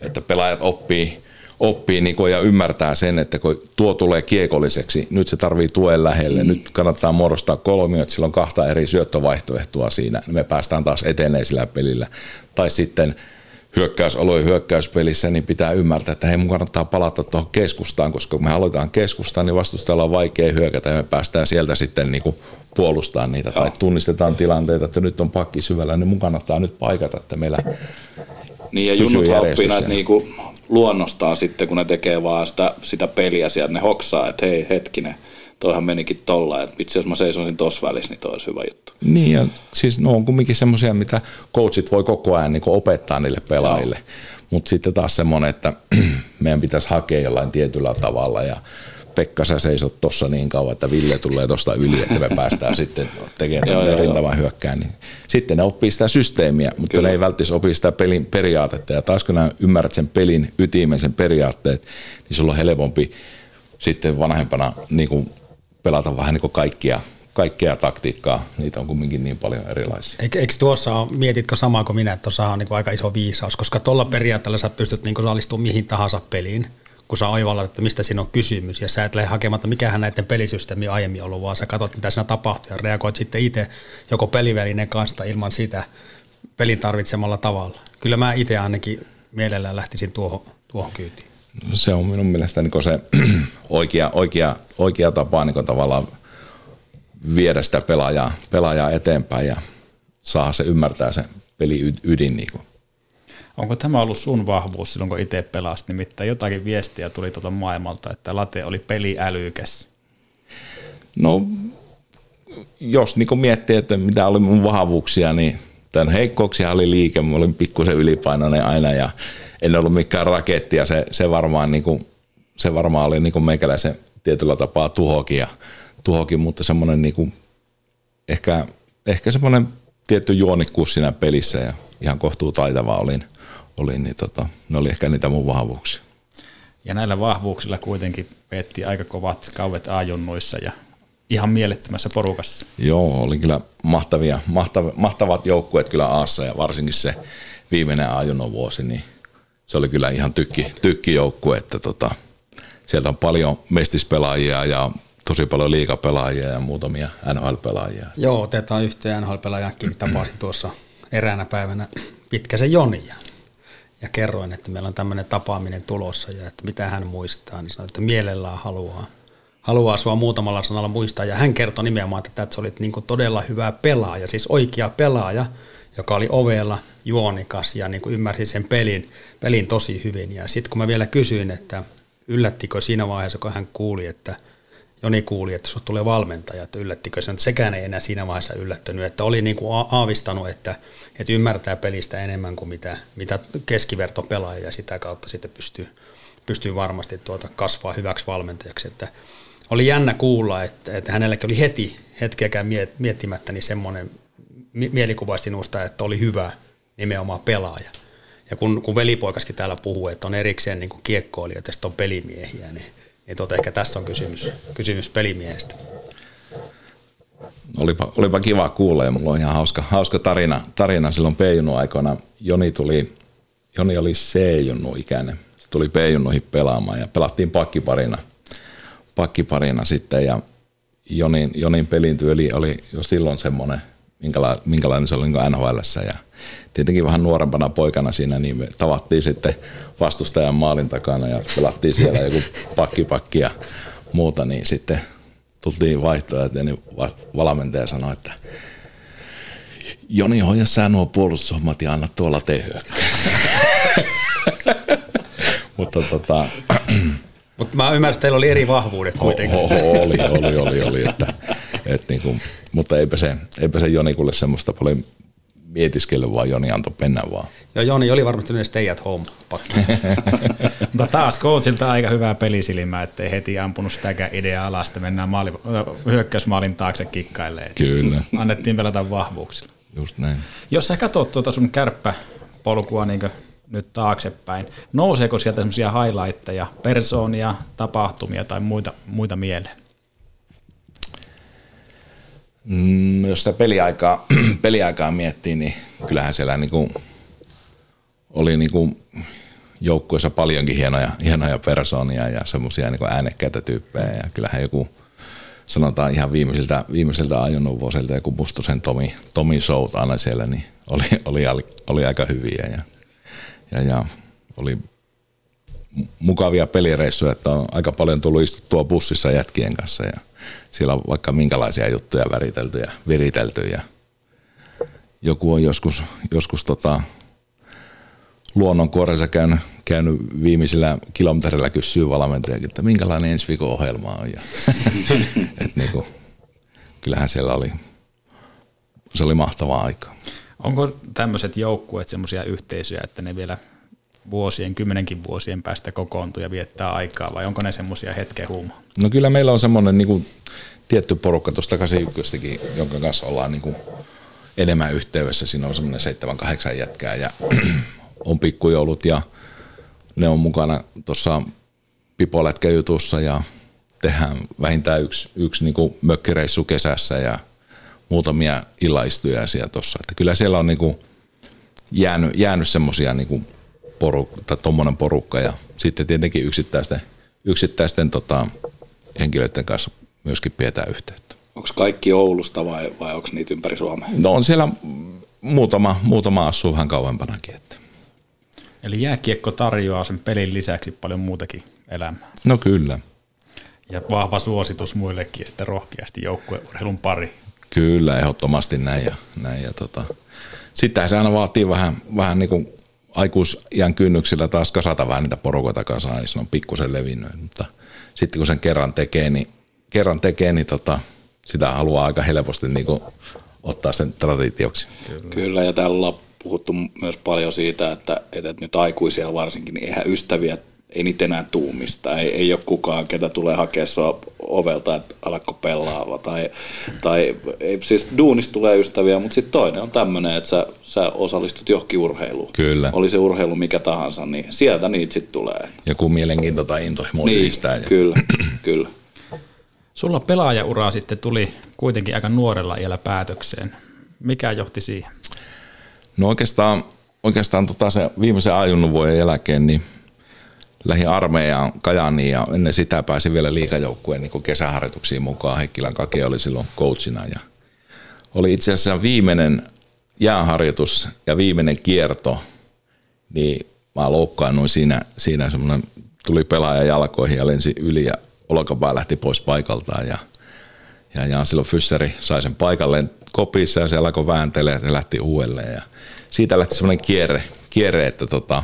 että pelaajat oppii, oppii niin ja ymmärtää sen, että kun tuo tulee kiekolliseksi, nyt se tarvii tuen lähelle, nyt kannattaa muodostaa kolmio, että sillä on kahta eri syöttövaihtoehtoa siinä, niin me päästään taas eteneen sillä pelillä. Tai sitten hyökkäysalojen hyökkäyspelissä, niin pitää ymmärtää, että hei mun kannattaa palata tuohon keskustaan, koska kun me aloitetaan keskustaan, niin vastustajalla on vaikea hyökätä ja me päästään sieltä sitten niin kuin puolustaa niitä Joo. tai tunnistetaan tilanteita, että nyt on pakki syvällä, niin mun kannattaa nyt paikata, että meillä Niin ja junnut oppii näitä niin kuin luonnostaan sitten, kun ne tekee vaan sitä, sitä peliä sieltä, ne hoksaa, että hei hetkinen, toihan menikin tolla, että itse jos mä seisoisin tuossa välissä, niin toi olisi hyvä juttu. Niin ja siis ne on kumminkin semmoisia, mitä coachit voi koko ajan niin opettaa niille pelaajille. Mutta sitten taas semmoinen, että meidän pitäisi hakea jollain tietyllä tavalla ja Pekka, sä seisot tuossa niin kauan, että Ville tulee tuosta yli, että me päästään sitten tekemään rintavan hyökkään. Niin sitten ne oppii sitä systeemiä, mutta Kyllä. ne ei välttämättä opi sitä pelin periaatetta. Ja taas kun nämä ymmärrät sen pelin ytimen, sen periaatteet, niin sulla on helpompi sitten vanhempana niin kuin pelata vähän niin kuin kaikkia, kaikkea taktiikkaa. Niitä on kumminkin niin paljon erilaisia. Eikö, tuossa ole, mietitkö samaa kuin minä, että tuossa on niin aika iso viisaus, koska tuolla periaatteella sä pystyt niin alistumaan mihin tahansa peliin, kun sä oivallat, että mistä siinä on kysymys, ja sä et lähde hakemaan, että mikähän näiden pelisysteemi aiemmin ollut, vaan sä katsot, mitä siinä tapahtuu, ja reagoit sitten itse joko pelivälineen kanssa ilman sitä pelin tarvitsemalla tavalla. Kyllä mä itse ainakin mielellään lähtisin tuohon, tuohon kyytiin. Se on minun mielestä niin se oikea, oikea, oikea tapa niin tavallaan viedä sitä pelaajaa, pelaajaa eteenpäin ja saa se ymmärtää se peli ydin. Niin kuin. Onko tämä ollut sun vahvuus silloin, kun itse pelasit? Nimittäin jotakin viestiä tuli tuolta maailmalta, että late oli peliälykäs. No, jos niin miettii, että mitä oli mun vahvuuksia, niin tämän heikkouksia oli liike. Mä olin pikkusen ylipainoinen aina ja en ollut mikään raketti ja se, se varmaan, niin kuin, se varmaan oli niin meikäläisen tietyllä tapaa tuhokin, ja, tuhokin mutta semmoinen niin kuin, ehkä, ehkä semmoinen tietty juonikkuus siinä pelissä ja ihan kohtuu taitava olin, olin niin tota, ne oli ehkä niitä mun vahvuuksia. Ja näillä vahvuuksilla kuitenkin veetti aika kovat kauet ajunnuissa ja ihan mielettömässä porukassa. Joo, oli kyllä mahtavia, mahtav, mahtavat joukkueet kyllä Aassa ja varsinkin se viimeinen ajunnon vuosi, niin se oli kyllä ihan tykki, tykkijoukkue, että tota, sieltä on paljon mestispelaajia ja tosi paljon liikapelaajia ja muutamia NHL-pelaajia. Joo, otetaan yhteen NHL-pelaajankin. Tapasin tuossa eräänä päivänä Pitkäsen Jonia ja kerroin, että meillä on tämmöinen tapaaminen tulossa ja että mitä hän muistaa, niin sanoi, että mielellään haluaa, haluaa sua muutamalla sanalla muistaa. Ja hän kertoi nimenomaan, että, että sä olit niin todella hyvä pelaaja, siis oikea pelaaja, joka oli ovella juonikas ja niin ymmärsi sen pelin, pelin tosi hyvin. Ja sitten kun mä vielä kysyin, että yllättikö siinä vaiheessa, kun hän kuuli, että – Joni kuuli, että sinulle tulee valmentaja, että yllättikö se, sekään ei enää siinä vaiheessa yllättynyt, että oli niin kuin aavistanut, että, että ymmärtää pelistä enemmän kuin mitä, mitä keskiverto pelaa ja sitä kautta sitten pystyy, pystyy varmasti tuota kasvaa hyväksi valmentajaksi, että oli jännä kuulla, että, että hänelläkin oli heti hetkeäkään miettimättä niin semmoinen mielikuva sinusta, että oli hyvä nimenomaan pelaaja. Ja kun, kun velipoikaskin täällä puhuu, että on erikseen niin kiekkoilijoita ja sitten on pelimiehiä, niin niin tuota, ehkä tässä on kysymys, kysymys pelimiehestä. Olipa, olipa kiva kuulla ja mulla on ihan hauska, hauska tarina, tarina silloin P-junnu aikoina. Joni, tuli, Joni oli C-junnu ikäinen. Se tuli P-junnuihin pelaamaan ja pelattiin pakkiparina, pakkiparina sitten ja Jonin, Jonin pelin työli oli jo silloin semmoinen, minkälainen, minkälainen se oli niin nhl ja tietenkin vähän nuorempana poikana siinä, niin me tavattiin sitten vastustajan maalin takana ja pelattiin siellä joku pakkipakki ja muuta, niin sitten tultiin vaihtoa, että niin valmentaja sanoi, että Joni, hoida sä nuo puolustushommat ja anna tuolla tehyä. Mutta tota... Mutta mä ymmärrän, että teillä oli eri vahvuudet kuitenkin. Oli, oli, oli, oli. Että, et niinku, mutta eipä se, eipä se Jonikulle semmoista paljon mietiskellä, vaan Joni antoi mennä vaan. Joo, Joni oli varmasti myös stay at home pakki. Mutta taas coachilta aika hyvää pelisilmää, ettei heti ampunut sitäkään ideaa alas, että mennään maali, hyökkäysmaalin taakse kikkaille. Kyllä. Annettiin pelata vahvuuksilla. Just näin. Jos sä katsot tuota sun kärppäpolkua niin nyt taaksepäin, nouseeko sieltä semmoisia highlightteja, persoonia, tapahtumia tai muita, muita mieleen? Mm, jos sitä peliaikaa, peliaikaa miettii, niin kyllähän siellä niin kuin oli niin kuin joukkueessa paljonkin hienoja, hienoja persoonia ja semmoisia niin äänekkäitä tyyppejä. Ja kyllähän joku, sanotaan ihan viimeisiltä, viimeisiltä ajonut vuosilta, joku Mustosen Tomi, Tomi Shout aina siellä, niin oli, oli, oli aika hyviä. Ja, ja, ja oli mukavia pelireissuja, että on aika paljon tullut istuttua bussissa jätkien kanssa ja siellä on vaikka minkälaisia juttuja väritelty ja viritelty ja joku on joskus, joskus tota, luonnonkuoressa käynyt, käynyt viimeisillä kilometrillä kysyy valmentajakin, että minkälainen ensi viikon ohjelma on. Ja, et niinku, kyllähän siellä oli, se oli mahtavaa aikaa. Onko tämmöiset joukkueet semmoisia yhteisöjä, että ne vielä vuosien, kymmenenkin vuosien päästä kokoontuu ja viettää aikaa, vai onko ne semmoisia hetken huuma? No kyllä meillä on semmoinen niin kuin, tietty porukka tuosta 81 jonka kanssa ollaan niin kuin, enemmän yhteydessä. Siinä on semmoinen 7-8 jätkää ja on pikkujoulut ja ne on mukana tuossa pipoletkejutussa ja tehdään vähintään yksi, yksi niin kuin mökkireissu kesässä ja muutamia illaistujaisia tuossa. Kyllä siellä on niin kuin jäänyt, jäänyt semmoisia niin porukka, tuommoinen porukka ja sitten tietenkin yksittäisten, yksittäisten tota, henkilöiden kanssa myöskin pidetään yhteyttä. Onko kaikki Oulusta vai, vai onko niitä ympäri Suomea? No on siellä muutama, muutama asuu vähän kauempanakin. Että. Eli jääkiekko tarjoaa sen pelin lisäksi paljon muutakin elämää. No kyllä. Ja vahva suositus muillekin, että rohkeasti joukkueurheilun pari. Kyllä, ehdottomasti näin. Ja, näin ja tota. Sittenhän se aina vaatii vähän, vähän niin kuin aikuisiän kynnyksillä taas kasata vähän niitä porukoita kasaan, niin se on pikkusen levinnyt. Mutta sitten kun sen kerran tekee, niin, kerran tekee, niin tota, sitä haluaa aika helposti niin kuin ottaa sen traditioksi. Kyllä. Kyllä, ja täällä ollaan puhuttu myös paljon siitä, että, että nyt aikuisia varsinkin, niin eihän ystäviä ei niitä enää tuumista. Ei, ei ole kukaan, ketä tulee hakea sua ovelta, että alakko pelaava. Tai, tai ei, siis duunista tulee ystäviä, mutta sitten toinen on tämmöinen, että sä, sä osallistut johonkin urheiluun. Kyllä. Oli se urheilu mikä tahansa, niin sieltä niitä sitten tulee. Joku mielenkiinto tai intohimo niin, yhdistää. Ja... Kyllä, kyllä. Sulla pelaajaura sitten tuli kuitenkin aika nuorella iällä päätökseen. Mikä johti siihen? No oikeastaan, oikeastaan tota se viimeisen ajunnut vuoden jälkeen, niin lähin armeijaan Kajaniin ja ennen sitä pääsin vielä liikajoukkueen niin kesäharjoituksiin mukaan. Heikkilän Kake oli silloin coachina ja oli itse asiassa viimeinen jääharjoitus ja viimeinen kierto, niin mä loukkaannuin siinä, siinä semmoinen, tuli pelaaja jalkoihin ja lensi yli ja olkapää lähti pois paikaltaan ja, ja, ja silloin Fysseri sai sen paikalleen kopissa ja se alkoi vääntelee ja se lähti uudelleen ja siitä lähti semmoinen kierre, kierre että tota,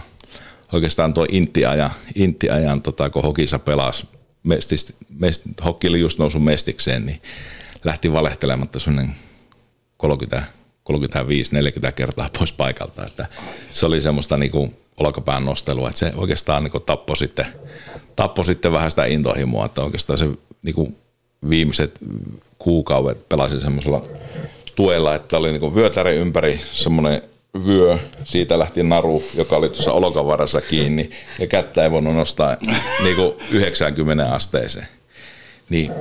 oikeastaan tuo Intiajan, Intiajan tota, kun Hokissa pelasi, mestist, mest, Hokki oli just noussut mestikseen, niin lähti valehtelematta semmoinen 30, 35-40 kertaa pois paikalta. Että se oli semmoista niinku olkapään nostelua, että se oikeastaan niinku tappoi, sitten, tappoi sitten vähän sitä intohimoa, että oikeastaan se niinku viimeiset kuukaudet pelasin semmoisella tuella, että oli niinku vyötäri ympäri semmoinen vyö, siitä lähti naru, joka oli tuossa olokavarassa kiinni, ja kättä ei voinut nostaa niin kuin 90 asteeseen. Niin,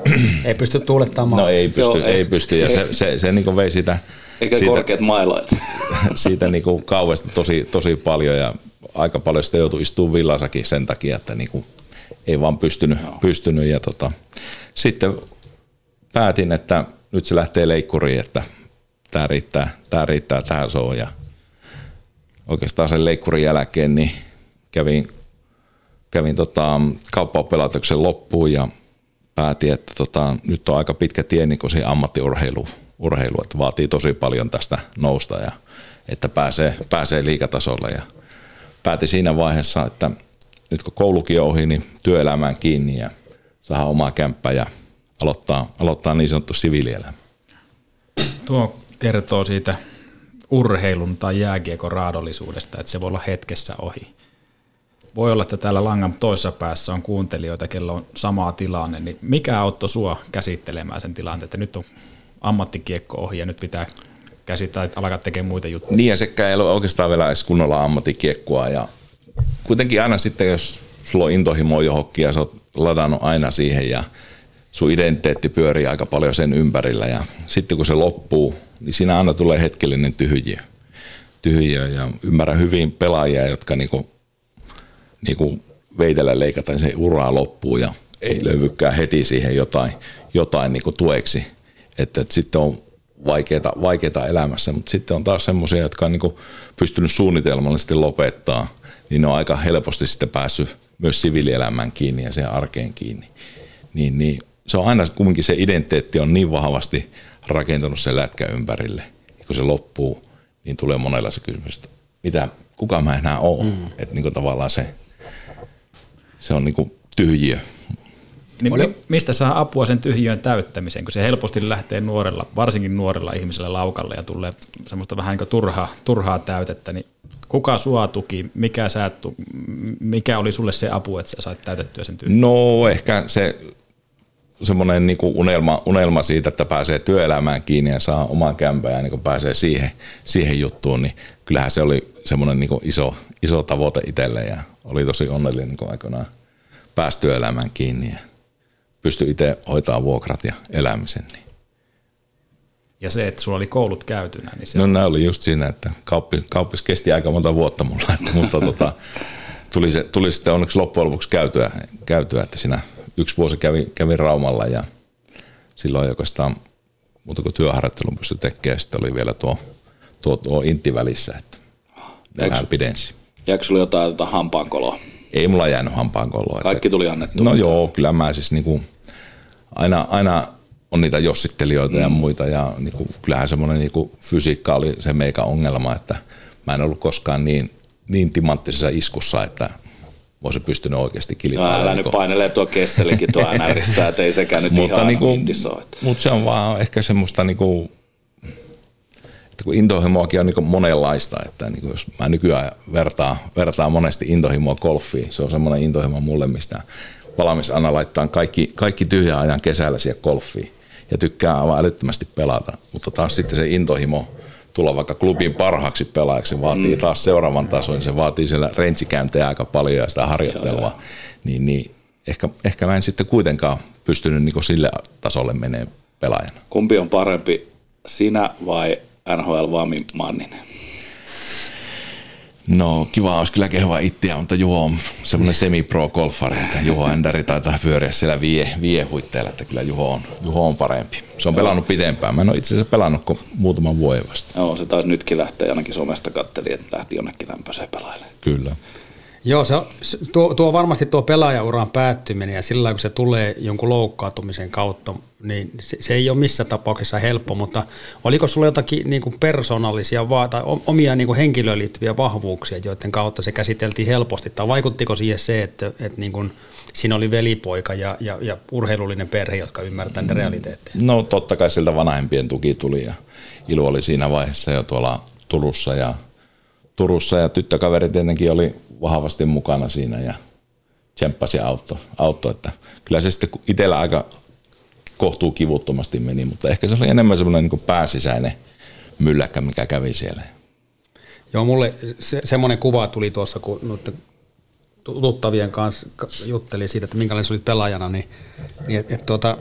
ei pysty tuulettamaan. No ei pysty, Joo, ei, ei pysty, ja se, se, se niin kuin vei sitä... Eikä siitä, korkeat mailoit. siitä niin kuin kauheasti tosi, tosi paljon, ja aika paljon sitä joutui istumaan villassakin sen takia, että niin kuin ei vaan pystynyt, pystynyt. Ja tota, sitten päätin, että nyt se lähtee leikkuriin, että tämä riittää, tämä riittää tähän soon ja oikeastaan sen leikkurin jälkeen niin kävin, kävin tota, kauppaoppilaitoksen loppuun ja päätin, että tota, nyt on aika pitkä tie niin siihen ammattiurheiluun, urheilu, että vaatii tosi paljon tästä nousta ja että pääsee, pääsee liikatasolle ja päätin siinä vaiheessa, että nyt kun koulukin on ohi, niin työelämään kiinni ja saa omaa kämppää ja aloittaa, aloittaa niin sanottu siviilielämä. Tuo kertoo siitä urheilun tai jääkiekon raadollisuudesta, että se voi olla hetkessä ohi. Voi olla, että täällä langan toisessa päässä on kuuntelijoita, kello on samaa tilanne, niin mikä auttoi sua käsittelemään sen tilanteen, että nyt on ammattikiekko ohi ja nyt pitää käsittää, että alkaa tekemään muita juttuja? Niin ja sekä ei ole oikeastaan vielä edes kunnolla ammattikiekkoa ja kuitenkin aina sitten, jos sulla on intohimo johonkin ja sä oot ladannut aina siihen ja sun identiteetti pyörii aika paljon sen ympärillä ja sitten kun se loppuu, niin siinä aina tulee hetkellinen tyhjiö. tyhjiö ja ymmärrän hyvin pelaajia, jotka niinku, niinku veitellä leikataan se uraa loppuu ja ei löydykään heti siihen jotain, jotain niinku tueksi. Että, että sitten on vaikeita, vaikeita elämässä, mutta sitten on taas semmoisia, jotka on niinku pystynyt suunnitelmallisesti lopettaa, niin ne on aika helposti sitten päässyt myös siviilielämään kiinni ja siihen arkeen kiinni. Niin, niin se on aina kumminkin se identiteetti on niin vahvasti rakentunut sen lätkä ympärille. Ja kun se loppuu, niin tulee monella se kysymys, että mitä, kuka mä enää oon. Mm. Että niin tavallaan se, se on niin tyhjiö. Niin Oli... Mistä saa apua sen tyhjiön täyttämiseen, kun se helposti lähtee nuorella, varsinkin nuorella ihmisellä laukalle ja tulee semmoista vähän niin turhaa, turhaa täytettä, niin kuka sua tuki, mikä, sä, mikä oli sulle se apu, että sä sait täytettyä sen tyhjiön? No ehkä se semmoinen niin unelma, unelma siitä, että pääsee työelämään kiinni ja saa oman kämpän ja niin pääsee siihen, siihen juttuun, niin kyllähän se oli semmoinen niin iso, iso tavoite itselle ja oli tosi onnellinen niin aikoinaan pääsi työelämään kiinni ja pystyi itse hoitaa vuokrat ja elämisen. Niin. Ja se, että sulla oli koulut käytynä. Niin se no nämä oli just siinä, että kauppi, kauppis kesti aika monta vuotta mulla, että, mutta tota, tuli, se, tuli sitten onneksi loppujen lopuksi käytyä, käytyä että siinä yksi vuosi kävin, kävin Raumalla ja silloin oikeastaan muuta kuin työharjoittelun pystyi tekemään. Sitten oli vielä tuo, tuo, tuo intti välissä, että ne vähän pidensi. Jääkö sulla jotain tota hampaankoloa? Ei mulla jäänyt hampaankoloa. Kaikki tuli annettu. No joo, kyllä mä siis niinku, aina, aina on niitä jossittelijoita mm. ja muita ja niinku, kyllähän semmoinen niinku fysiikka oli se meikä ongelma, että mä en ollut koskaan niin, niin timanttisessa iskussa, että olisi pystynyt oikeasti No, kilpailemaan. älä nyt painelee tuo kesselikin tuo NRissä, että ei sekään nyt mutta ihan niinku, niinku, ole. mut se on vaan ehkä semmoista niinku, että kun intohimoakin on niinku monenlaista, että niinku jos mä nykyään vertaan, vertaan monesti intohimoa golfiin, se on semmoinen intohimo mulle, mistä valmis aina laittaa kaikki, kaikki tyhjän ajan kesällä siihen golfiin ja tykkää aivan älyttömästi pelata, mutta taas sitten se intohimo tulla vaikka klubin parhaaksi pelaajaksi, se vaatii mm. taas seuraavan tason, se vaatii siellä rentsikäyntejä aika paljon ja sitä harjoittelua, niin, niin ehkä, ehkä mä en sitten kuitenkaan pystynyt niin sille tasolle menee pelaajana. Kumpi on parempi, sinä vai NHL Vami Manninen? No kiva olisi kyllä kehua itseä, mutta Juho on semmoinen semi-pro-golfari, että Juho Ändäri taitaa pyöriä siellä vie, viehuitteella, että kyllä Juho on, Juho on parempi. Se on pelannut pitempään. Mä en ole itse asiassa pelannut kuin muutaman vuoden vasta. Joo, se taisi nytkin lähteä, ainakin somesta katteli, että lähti jonnekin lämpöiseen pelailemaan. Kyllä. Joo, se, on- tuo, tuo varmasti tuo pelaajauran päättyminen ja sillä kun se tulee jonkun loukkaantumisen kautta, niin se, se ei ole missään tapauksessa helppo, mutta oliko sulla jotakin niin kuin persoonallisia tai omia niin kuin henkilöön liittyviä vahvuuksia, joiden kautta se käsiteltiin helposti, tai vaikuttiko siihen se, että, että niin kuin siinä oli velipoika ja, ja, ja urheilullinen perhe, jotka ymmärtää niitä realiteetteja? No totta kai sieltä vanhempien tuki tuli ja Ilu oli siinä vaiheessa jo tuolla Turussa ja, Turussa ja tyttökaveri tietenkin oli vahvasti mukana siinä ja tsemppasi ja auttoi, auttoi, että kyllä se sitten itsellä aika kohtuu kivuttomasti meni, mutta ehkä se oli enemmän semmoinen niin pääsisäinen mylläkkä, mikä kävi siellä. Joo, mulle se, semmoinen kuva tuli tuossa, kun noiden tuttavien kanssa juttelin siitä, että minkälainen sä olit pelaajana, niin, niin että et, tuota,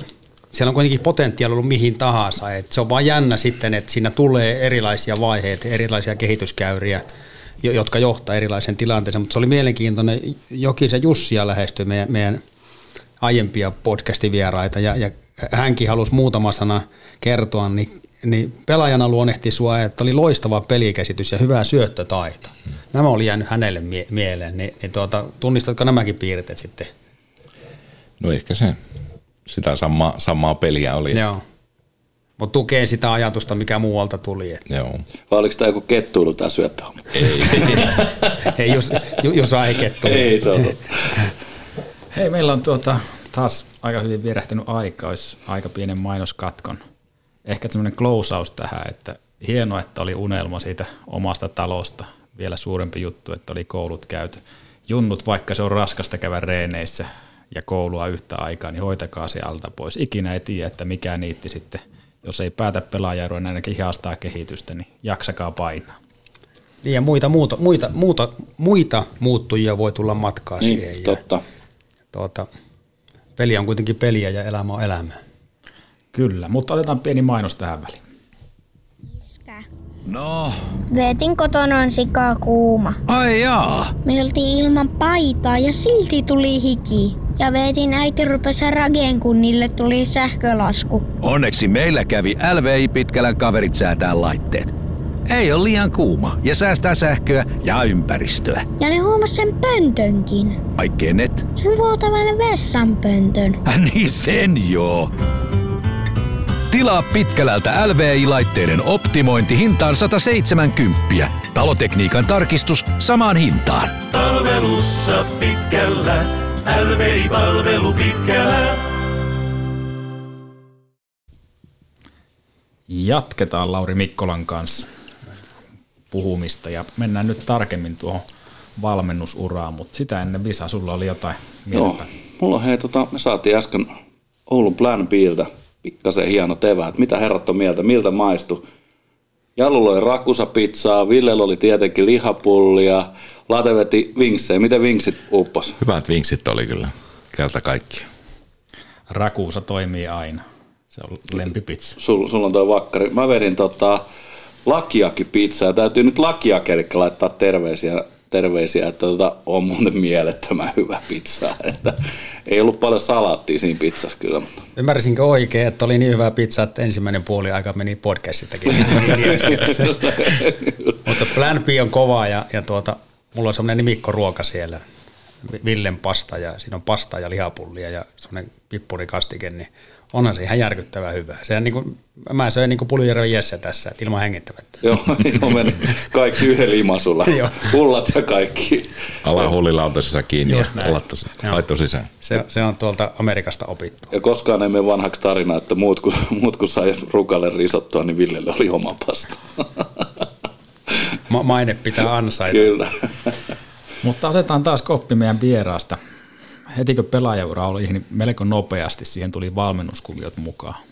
siellä on kuitenkin potentiaali ollut mihin tahansa. Et se on vaan jännä sitten, että siinä tulee erilaisia vaiheita, erilaisia kehityskäyriä, jotka johtaa erilaiseen tilanteeseen. Mutta se oli mielenkiintoinen. Jokisen Jussia lähestyi meidän, meidän aiempia podcastivieraita ja, ja hänkin halusi muutama sana kertoa, niin, niin pelaajana luonnehti sua, että oli loistava pelikäsitys ja hyvä syöttötaito. Nämä oli jäänyt hänelle mie- mieleen, niin, niin tuota, tunnistatko nämäkin piirteet sitten? No ehkä se sitä samaa, samaa peliä oli. Joo. Mutta tukee sitä ajatusta, mikä muualta tuli. Joo. Vai oliko tämä joku kettuilu tämä syöttöhomma? Ei, jos, jos ei kettu. Ei se on. Hei, meillä on tuota, taas aika hyvin vierähtynyt aika, olisi aika pienen mainoskatkon. Ehkä semmoinen closeaus tähän, että hienoa, että oli unelma siitä omasta talosta. Vielä suurempi juttu, että oli koulut käyty. Junnut, vaikka se on raskasta käydä reeneissä ja koulua yhtä aikaa, niin hoitakaa se alta pois. Ikinä ei tiedä, että mikä niitti sitten, jos ei päätä pelaajaroa, niin ainakin hihastaa kehitystä, niin jaksakaa painaa. Niin ja muita, muuta, muita, muuta, muita muuttujia voi tulla matkaa Niin, siihen. Ja, totta. tuota, peli on kuitenkin peliä ja elämä on elämää. Kyllä, mutta otetaan pieni mainos tähän väliin. No, Veetin kotona on sikaa kuuma. ai jaa. Me oltiin ilman paitaa ja silti tuli hiki. Ja Veetin äiti rupesi rageen, kun niille tuli sähkölasku. Onneksi meillä kävi LVI Pitkälän kaverit säätää laitteet. Ei ole liian kuuma ja säästää sähköä ja ympäristöä. Ja ne huomas sen pöntönkin. Ai kenet? Sen vuotavan vessanpöntön. Niin sen joo. Tilaa Pitkälältä LVI-laitteiden optimointi hintaan 170. Talotekniikan tarkistus samaan hintaan. Palvelussa pitkällä, LVI-palvelu pitkällä. Jatketaan Lauri Mikkolan kanssa puhumista ja mennään nyt tarkemmin tuohon valmennusuraan, mutta sitä ennen Visa, sulla oli jotain Joo, mieltä. mulla on hei, tota, me saatiin äsken Oulun Plan Biltä pikkasen hieno eväät. Mitä herrat on mieltä, miltä maistui? Jallulla oli rakusapizzaa, Villellä oli tietenkin lihapullia, Late veti vinksejä. Miten vinksit uppos? Hyvät vinksit oli kyllä, kerta kaikki. Rakuusa toimii aina. Se on lempipizza. Sul, sulla on toi vakkari. Mä vedin tota, lakiakin pizzaa. Täytyy nyt lakiakerikka laittaa terveisiä, terveisiä että tota, on muuten mielettömän hyvä pizza. Että ei ollut paljon salaattia siinä pizzassa kyllä. Mutta. Ymmärsinkö oikein, että oli niin hyvä pizza, että ensimmäinen puoli aika meni podcastittakin. Mutta Plan B on kova ja, ja tuota, mulla on semmoinen nimikkoruoka siellä, Villen pasta ja siinä on pasta ja lihapullia ja semmoinen pippurikastike, niin onhan se ihan järkyttävän hyvä. Sehän niin kuin, mä söin niin kuin Puljärven Jesse tässä, että ilman hengittämättä. Joo, joo meni kaikki yhden limasulla. Joo. Pullat ja kaikki. Alahuulilautasessa kiinni Just ja laitto sisään. Se, se on tuolta Amerikasta opittu. Ja koskaan ei mene vanhaksi tarina, että muut kun, muut kun sai rukalle risottua, niin Villelle oli oma pasta. Ma- maine pitää ansaita. Kyllä. Mutta otetaan taas koppi meidän vieraasta. Heti kun pelaajaura oli, niin melko nopeasti siihen tuli valmennuskuviot mukaan.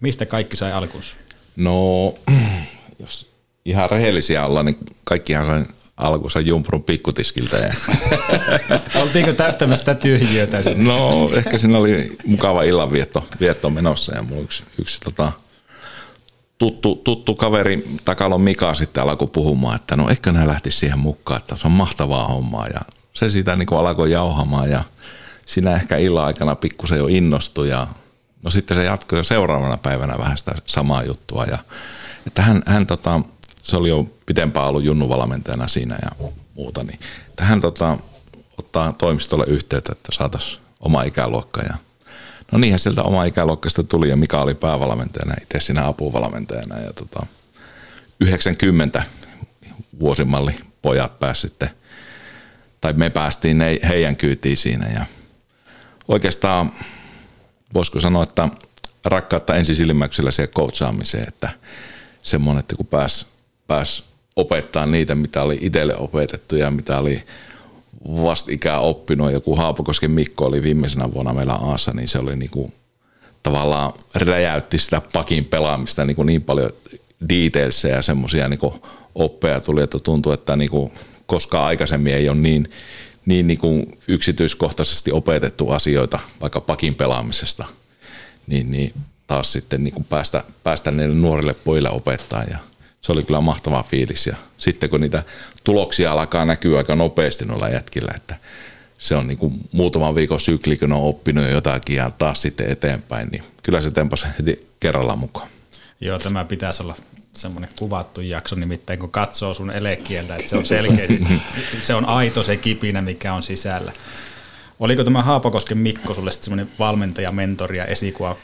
Mistä kaikki sai alkunsa? No, jos ihan rehellisiä ollaan, niin kaikkihan sai alkunsa Jumprun pikkutiskiltä. Ja Oltiinko täyttämässä sitä tyhjiötä sitten? no, ehkä siinä oli mukava illanvietto vietto menossa ja mulla yksi, yksi tota, tuttu, tuttu kaveri Takalon Mika sitten alkoi puhumaan, että no ehkä nämä lähti siihen mukaan, että se on mahtavaa hommaa ja se siitä niin alkoi jauhamaan ja siinä ehkä illan aikana pikkusen jo innostui ja no sitten se jatkoi jo seuraavana päivänä vähän sitä samaa juttua ja että hän, hän tota, se oli jo pitempään ollut junnuvalmentajana siinä ja muuta, niin että hän tota, ottaa toimistolle yhteyttä, että saataisiin oma ikäluokka ja No niinhän sieltä oma ikäluokkasta tuli ja Mika oli päävalmentajana, itse siinä apuvalmentajana ja tota, 90 vuosimalli pojat pääsi sitten, tai me päästiin ne, heidän kyytiin siinä ja oikeastaan voisiko sanoa, että rakkautta ensisilmäyksellä siihen coachaamiseen, että semmoinen, että kun pääs, pääs opettaa niitä, mitä oli itselle opetettu ja mitä oli vastikään oppinut. Joku Haapakosken Mikko oli viimeisenä vuonna meillä Aassa, niin se oli niinku, tavallaan räjäytti sitä pakin pelaamista niin, kuin niin paljon detailsia ja semmoisia niinku oppeja tuli, että tuntui, että niinku, koskaan aikaisemmin ei ole niin, niin niinku yksityiskohtaisesti opetettu asioita vaikka pakin pelaamisesta, niin, niin taas sitten niinku päästä, päästä niille nuorille pojille opettaa ja se oli kyllä mahtava fiilis. Ja sitten kun niitä tuloksia alkaa näkyä aika nopeasti noilla jätkillä, että se on niin kuin muutaman viikon sykli, kun on oppinut jo jotakin ja taas sitten eteenpäin, niin kyllä se tempasi heti kerralla mukaan. Joo, tämä pitäisi olla semmoinen kuvattu jakso, nimittäin kun katsoo sun elekieltä, että se on selkeä, se on aito se kipinä, mikä on sisällä. Oliko tämä Haapakosken Mikko sulle semmoinen valmentaja, mentori ja esikuva,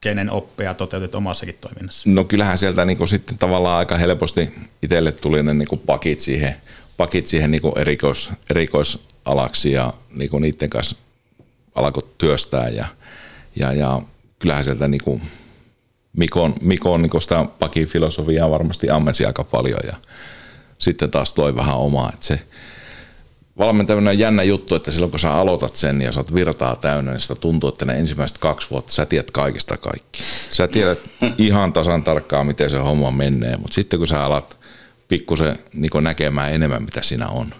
kenen oppeja toteutit omassakin toiminnassa? No kyllähän sieltä niin sitten tavallaan aika helposti itselle tuli ne niin pakit siihen, pakit siihen niin erikois, erikoisalaksi ja niin niiden kanssa alkoi työstää ja, ja, ja kyllähän sieltä niin Mikon, Mikon niin sitä pakin filosofiaa varmasti ammensi aika paljon ja sitten taas toi vähän omaa, että se valmentaminen on jännä juttu, että silloin kun sä aloitat sen ja oot virtaa täynnä, niin sitä tuntuu, että ne ensimmäiset kaksi vuotta sä tiedät kaikista kaikki. Sä tiedät ihan tasan tarkkaan, miten se homma menee, mutta sitten kun sä alat pikkusen niin näkemään enemmän, mitä siinä on,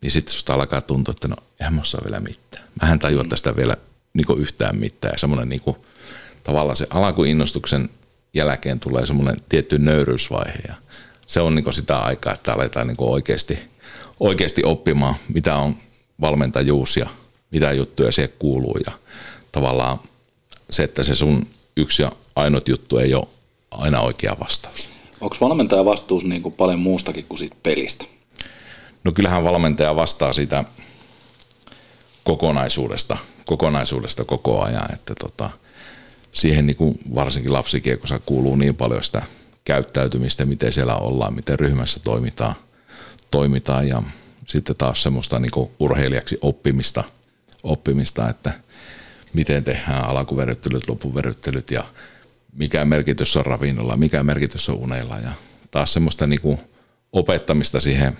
niin sitten susta alkaa tuntua, että no eihän mä osaa vielä mitään. Mä en tajua tästä vielä niin yhtään mitään. Ja semmoinen niin kuin, tavallaan se alkuinnostuksen jälkeen tulee semmoinen tietty nöyryysvaihe ja se on niin sitä aikaa, että aletaan niin oikeasti, oikeasti oppimaan, mitä on valmentajuus ja mitä juttuja siihen kuuluu ja tavallaan se, että se sun yksi ja ainut juttu ei ole aina oikea vastaus. Onko valmentaja vastuus niin kuin paljon muustakin kuin siitä pelistä? No kyllähän valmentaja vastaa siitä kokonaisuudesta, kokonaisuudesta koko ajan, että tota, siihen niin kuin varsinkin lapsikiekossa kuuluu niin paljon sitä käyttäytymistä, miten siellä ollaan, miten ryhmässä toimitaan, toimitaan ja sitten taas semmoista niin kuin urheilijaksi oppimista, oppimista, että miten tehdään alkuverryttelyt, loppuverryttelyt ja mikä merkitys on ravinnolla, mikä merkitys on unella ja taas semmoista niin kuin opettamista siihen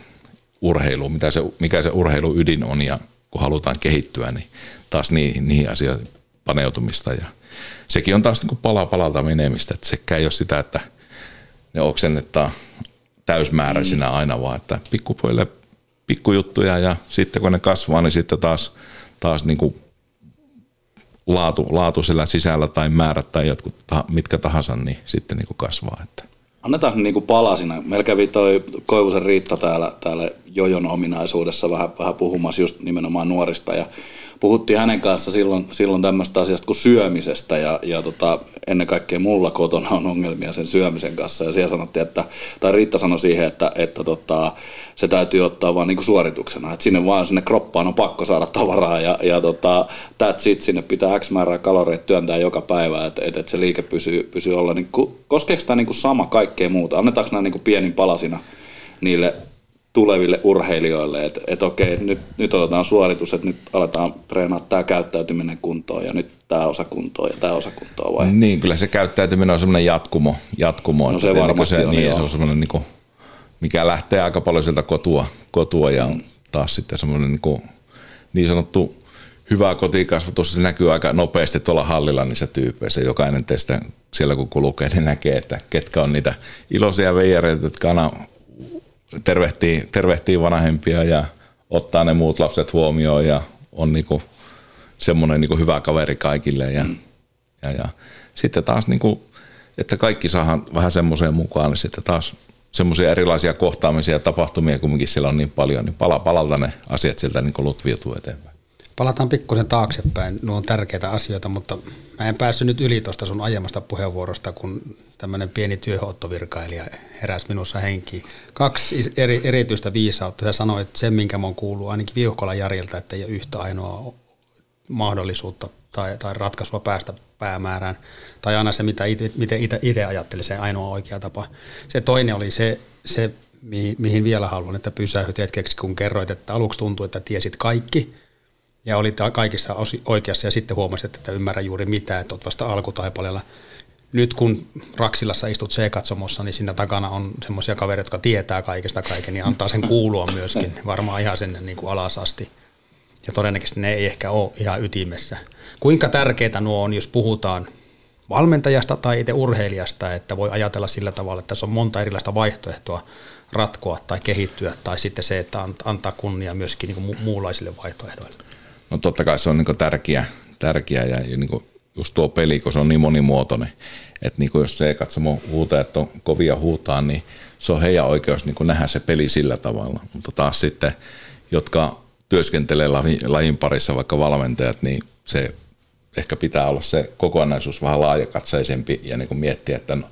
urheiluun, mitä se, mikä se urheilu ydin on ja kun halutaan kehittyä, niin taas niihin, niihin asioihin paneutumista ja sekin on taas niin kuin pala palalta menemistä, että sekä ei ole sitä, että ne oksennettaan täysmääräisinä aina, vaan että pikkupojille pikkujuttuja ja sitten kun ne kasvaa, niin sitten taas, taas niin kuin laatu, laatu sillä sisällä tai määrät tai jotkut mitkä tahansa, niin sitten niin kuin kasvaa. Että. Annetaan niin kuin palasina. Meillä kävi toi Koivusen Riitta täällä, täällä Jojon ominaisuudessa vähän, vähän puhumassa just nimenomaan nuorista ja puhuttiin hänen kanssa silloin, silloin tämmöistä asiasta kuin syömisestä ja, ja tota, ennen kaikkea mulla kotona on ongelmia sen syömisen kanssa. Ja siellä sanottiin, että, tai Riitta sanoi siihen, että, että tota, se täytyy ottaa vaan niin kuin suorituksena, että sinne vaan sinne kroppaan on pakko saada tavaraa ja, ja tota, that's it, sinne pitää X määrää kaloreita työntää joka päivä, että, että, että se liike pysyy, pysyy olla, niin kuin, koskeeko tämä niin kuin sama kaikkea muuta, annetaanko nämä niin kuin pienin palasina niille tuleville urheilijoille, että et okei, nyt, nyt otetaan suoritus, että nyt aletaan treenaa tämä käyttäytyminen kuntoon ja nyt tämä osa kuntoon ja tämä osa kuntoon vai? Niin, kyllä se käyttäytyminen on semmoinen jatkumo. jatkumo No se että varmasti se, on, niin, joo. se on semmoinen, niin kuin, mikä lähtee aika paljon sieltä kotua, kotua ja Mm. taas sitten semmoinen niin, kuin, niin sanottu hyvä kotikasvatus, se näkyy aika nopeasti tuolla hallilla niissä tyypeissä. Jokainen teistä siellä kun kulkee, niin näkee, että ketkä on niitä iloisia veijareita, jotka aina tervehtii, tervehtii vanhempia ja ottaa ne muut lapset huomioon ja on niinku semmoinen niinku hyvä kaveri kaikille. Ja, ja, ja sitten taas, niinku, että kaikki saadaan vähän semmoiseen mukaan, niin sitten taas semmoisia erilaisia kohtaamisia ja tapahtumia kumminkin siellä on niin paljon, niin pala palalta ne asiat sieltä niinku lutviutuu eteenpäin. Palataan pikkusen taaksepäin. Nuo on tärkeitä asioita, mutta mä en päässyt nyt yli tuosta sun aiemmasta puheenvuorosta, kun tämmöinen pieni työhottovirkailija heräsi minussa henkiin. Kaksi eri, erityistä viisautta. Sä sanoit sen, minkä mä oon kuullut ainakin Viuhkolan Jarilta, että ei ole yhtä ainoa mahdollisuutta tai, tai ratkaisua päästä päämäärään. Tai aina se, mitä ite, miten itse ajattelee, se ainoa oikea tapa. Se toinen oli se, se mihin, mihin vielä haluan, että pysähdyt hetkeksi, kun kerroit, että aluksi tuntui, että tiesit kaikki, ja olit kaikissa oikeassa ja sitten huomasit, että et ymmärrä juuri mitään, että olet vasta alkutaipaleella. Nyt kun Raksilassa istut C-katsomossa, niin siinä takana on semmoisia kavereita, jotka tietää kaikesta kaiken, niin antaa sen kuulua myöskin, varmaan ihan sinne niin kuin alas asti. Ja todennäköisesti ne ei ehkä ole ihan ytimessä. Kuinka tärkeää nuo on, jos puhutaan valmentajasta tai itse urheilijasta, että voi ajatella sillä tavalla, että tässä on monta erilaista vaihtoehtoa ratkoa tai kehittyä, tai sitten se, että ant- antaa kunnia myöskin niin kuin mu- muunlaisille vaihtoehdoille. No totta kai se on niin tärkeä, tärkeä ja niin just tuo peli, kun se on niin monimuotoinen, että niin jos se katsomo huutajat on kovia huutaa, niin se on heidän oikeus niin nähdä se peli sillä tavalla. Mutta taas sitten, jotka työskentelee laji- lajin parissa, vaikka valmentajat, niin se ehkä pitää olla se kokonaisuus vähän laajakatseisempi ja niin miettiä, että no,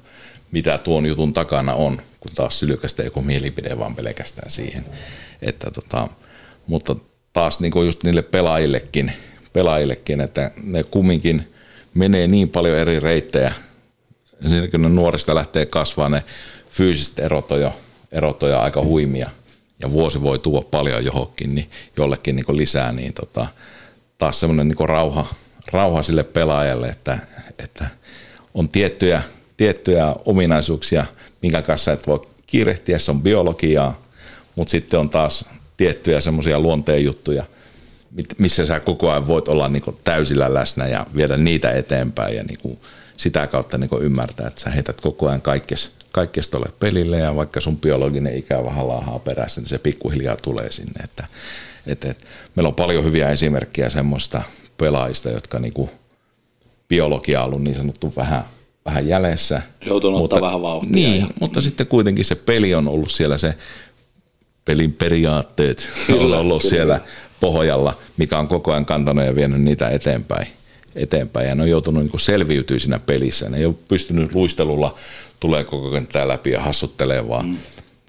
mitä tuon jutun takana on, kun taas sylkästä joku mielipide vaan pelkästään siihen. Että tota, mutta taas niin kuin just niille pelaajillekin, pelaajillekin, että ne kumminkin menee niin paljon eri reittejä. Siinä kun ne nuorista lähtee kasvaa, ne fyysiset erot on jo, erot on jo aika huimia. Ja vuosi voi tuoda paljon johonkin, niin jollekin niin lisää, niin tota, taas semmoinen niin rauha, rauha sille pelaajalle, että, että on tiettyjä, tiettyjä ominaisuuksia, minkä kanssa et voi kiirehtiä, se on biologiaa, mutta sitten on taas tiettyjä semmoisia luonteen juttuja, missä sä koko ajan voit olla niin täysillä läsnä ja viedä niitä eteenpäin ja niin sitä kautta niin ymmärtää, että sä heität koko ajan kaikkes, kaikkes tolle pelille ja vaikka sun biologinen ikä vähän laahaa perässä, niin se pikkuhiljaa tulee sinne. Että, et, et, meillä on paljon hyviä esimerkkejä semmoista pelaajista, jotka niin biologia on ollut niin sanottu vähän, vähän jäljessä. Joutunut ottaa vähän vauhtia. Niin, ja- mutta sitten kuitenkin se peli on ollut siellä se pelin periaatteet Kyllä, on ollut kyllä. siellä pohjalla, mikä on koko ajan kantanut ja vienyt niitä eteenpäin. Eteenpäin. Ja ne on joutunut niin selviytyä siinä pelissä. Ne ei ole pystynyt luistelulla tulee koko ajan tää läpi ja hassuttelee, vaan mm.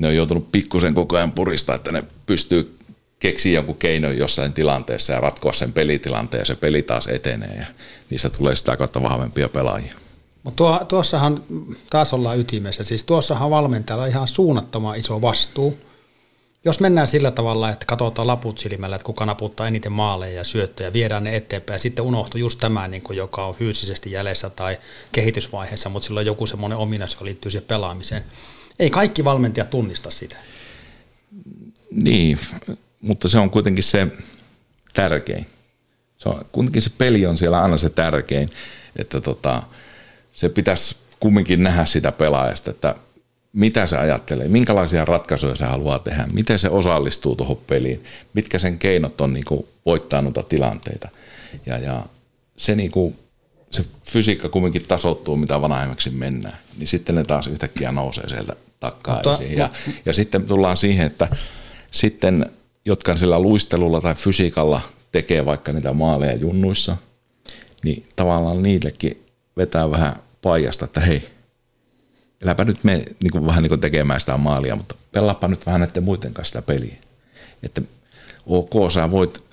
ne on joutunut pikkusen koko ajan purista, että ne pystyy keksiä jonkun keinon jossain tilanteessa ja ratkoa sen pelitilanteen ja se peli taas etenee ja niistä tulee sitä kautta vahvempia pelaajia. Mutta tuo, tuossahan taas ollaan ytimessä. Siis tuossahan valmentajalla on ihan suunnattoman iso vastuu. Jos mennään sillä tavalla, että katsotaan laput silmällä, että kuka naputtaa eniten maaleja ja syöttöjä, viedään ne eteenpäin, ja sitten unohtuu just tämä, niin kuin, joka on fyysisesti jäljessä tai kehitysvaiheessa, mutta sillä on joku semmoinen ominaisuus, joka liittyy siihen pelaamiseen. Ei kaikki valmentajat tunnista sitä. Niin, mutta se on kuitenkin se tärkein. Se on, kuitenkin se peli on siellä aina se tärkein, että tota, se pitäisi kumminkin nähdä sitä pelaajasta, että mitä se ajattelee, minkälaisia ratkaisuja se haluaa tehdä, miten se osallistuu tuohon peliin, mitkä sen keinot on niin kuin voittaa noita tilanteita. Ja, ja se, niin kuin, se fysiikka kumminkin tasoittuu, mitä vanhemmaksi mennään, niin sitten ne taas yhtäkkiä nousee sieltä takkaa Mutta- esiin. Ja, ja sitten tullaan siihen, että sitten, jotka sillä luistelulla tai fysiikalla tekee vaikka niitä maaleja junnuissa, niin tavallaan niillekin vetää vähän paijasta, että hei, eläpä nyt me niin kuin, vähän niin kuin tekemään sitä maalia, mutta pelaapa nyt vähän näiden muiden kanssa sitä peliä. Että ok, sä voit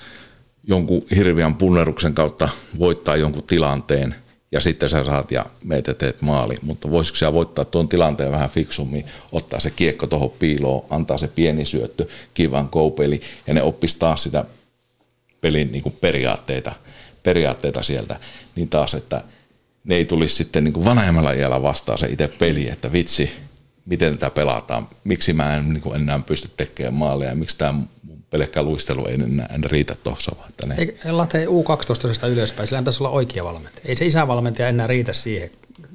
jonkun hirveän punneruksen kautta voittaa jonkun tilanteen ja sitten sä saat ja meitä teet maali, mutta voisiko sä voittaa tuon tilanteen vähän fiksummin, ottaa se kiekko tuohon piiloon, antaa se pieni syöttö, kivan koupeli ja ne oppisi taas sitä pelin niin kuin periaatteita, periaatteita sieltä, niin taas, että ne ei tulisi sitten niin kuin vanhemmalla iällä vastaan se itse peli, että vitsi, miten tätä pelataan, miksi mä en niin kuin enää pysty tekemään maaleja, miksi tämä pelkkä luistelu ei enää en riitä tuossa. Että ne... Ei, late U12 ylöspäin, sillä pitäisi olla oikea valmentaja. Ei se isävalmentaja enää riitä siihen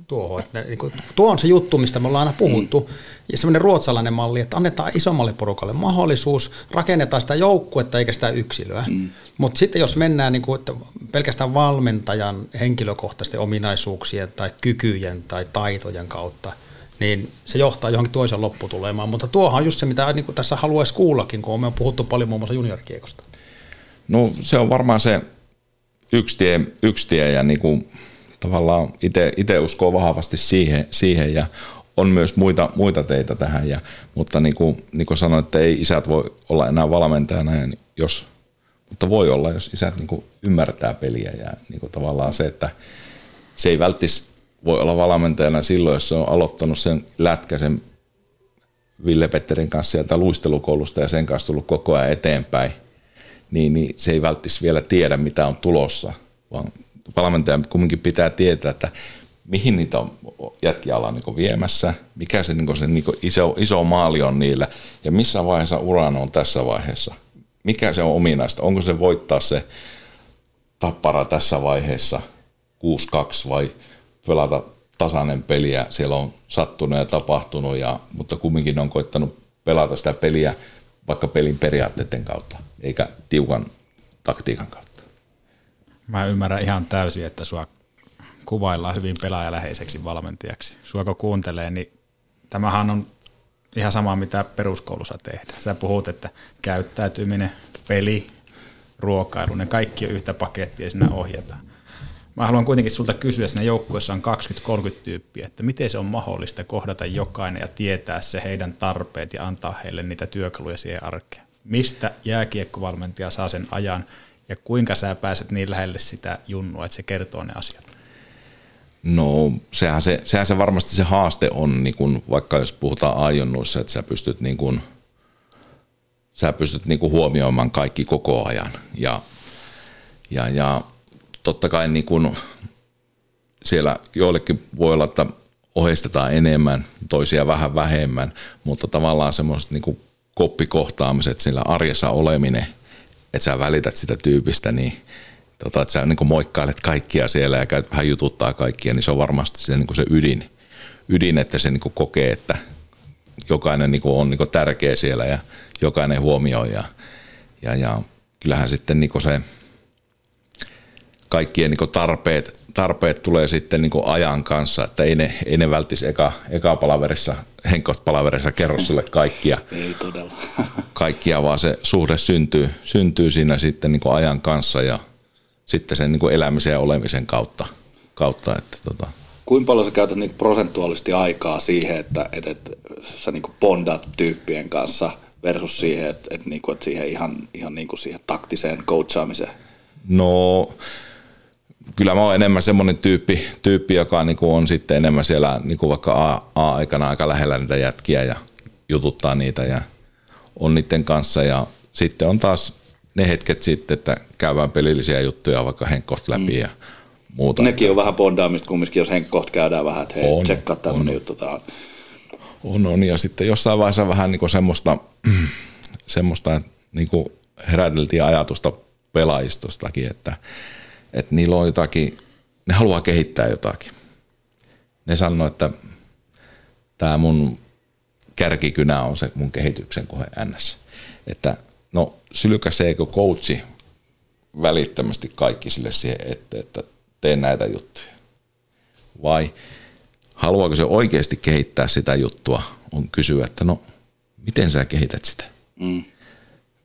tuohon. Että niin kuin, tuo on se juttu, mistä me ollaan aina puhuttu. Mm. Ja semmoinen ruotsalainen malli, että annetaan isommalle porukalle mahdollisuus, rakennetaan sitä joukkuetta eikä sitä yksilöä. Mm. Mutta sitten jos mennään niin kuin, että pelkästään valmentajan henkilökohtaisten ominaisuuksien tai kykyjen tai taitojen kautta – niin se johtaa johonkin toisen lopputulemaan. Mutta tuohan on just se, mitä niin kuin tässä haluaisi kuullakin, kun me on puhuttu paljon muun muassa juniorikiekosta. No se on varmaan se yksi tie, yksi tie ja niin kuin, tavallaan itse uskoo vahvasti siihen, siihen ja on myös muita, muita teitä tähän, ja, mutta niin kuin, niin kuin sanoin, että ei isät voi olla enää valmentajana, niin jos, mutta voi olla, jos isät niin kuin ymmärtää peliä ja niin kuin tavallaan se, että se ei välttis voi olla valmentajana silloin, jos se on aloittanut sen lätkäsen Ville Petterin kanssa sieltä luistelukoulusta ja sen kanssa tullut koko ajan eteenpäin, niin, niin se ei välttis vielä tiedä, mitä on tulossa, vaan valmentajan kumminkin pitää tietää, että mihin niitä on jätkiä ollaan niin viemässä, mikä se, niin se niin iso, iso maali on niillä ja missä vaiheessa uran on tässä vaiheessa. Mikä se on ominaista, onko se voittaa se tappara tässä vaiheessa 6-2 vai pelata tasainen peliä. Siellä on sattunut ja tapahtunut, ja, mutta kumminkin on koittanut pelata sitä peliä vaikka pelin periaatteiden kautta, eikä tiukan taktiikan kautta. Mä ymmärrän ihan täysin, että sua kuvaillaan hyvin pelaajaläheiseksi valmentajaksi. Sua kun kuuntelee, niin tämähän on ihan sama, mitä peruskoulussa tehdään. Sä puhut, että käyttäytyminen, peli, ruokailu, ne kaikki on yhtä pakettia ja siinä ohjataan. Mä haluan kuitenkin sulta kysyä, siinä joukkueessa on 20-30 tyyppiä, että miten se on mahdollista kohdata jokainen ja tietää se heidän tarpeet ja antaa heille niitä työkaluja siihen arkeen. Mistä jääkiekkovalmentaja saa sen ajan ja kuinka sä pääset niin lähelle sitä junnua, että se kertoo ne asiat? No sehän se, sehän se varmasti se haaste on, niin kun, vaikka jos puhutaan ajonnuissa, että sä pystyt, niin kun, sä pystyt niin kun huomioimaan kaikki koko ajan. Ja, ja, ja totta kai niin kuin siellä joillekin voi olla, että ohjeistetaan enemmän, toisia vähän vähemmän, mutta tavallaan semmoiset niin koppikohtaamiset, sillä arjessa oleminen, että sä välität sitä tyypistä, niin tota, että sä niin kuin moikkailet kaikkia siellä ja käyt vähän jututtaa kaikkia, niin se on varmasti se, niin kuin se ydin, ydin, että se niin kuin kokee, että jokainen niin kuin on niin kuin tärkeä siellä ja jokainen huomioi ja, ja, ja kyllähän sitten niin kuin se – kaikkien niin tarpeet, tarpeet tulee sitten niin ajan kanssa, että ei ne, ei ne välttis eka, eka palaverissa, henkot palaverissa kerro sille kaikkia. Ei todella. kaikkia, vaan se suhde syntyy, syntyy siinä sitten niin ajan kanssa ja sitten sen niin elämisen ja olemisen kautta. kautta että tota. Kuinka paljon sä käytät niin prosentuaalisesti aikaa siihen, että, että, että sä niin bondat tyyppien kanssa versus siihen, että, että, niin kuin, että siihen ihan, ihan niin kuin siihen taktiseen coachaamiseen? No kyllä mä oon enemmän semmoinen tyyppi, tyyppi joka niin kuin on sitten enemmän siellä niin kuin vaikka A-aikana aika lähellä niitä jätkiä ja jututtaa niitä ja on niiden kanssa ja sitten on taas ne hetket sitten, että käydään pelillisiä juttuja vaikka Henkkoht läpi mm. ja muuta. Nekin on vähän bondaamista kumminkin, jos Henkkoht käydään vähän, että hei, on, tsekkaa tämmöinen juttu tää on. On, ja sitten jossain vaiheessa vähän niin kuin semmoista, semmoista niin kuin heräteltiin ajatusta pelaajistostakin, että että niillä on jotakin, ne haluaa kehittää jotakin. Ne sanoo, että tämä mun kärkikynä on se mun kehityksen kohe ns. Että no sylkäseekö coachi välittömästi kaikki sille siihen, että, että teen näitä juttuja. Vai haluaako se oikeasti kehittää sitä juttua, on kysyä, että no miten sä kehität sitä. Mm.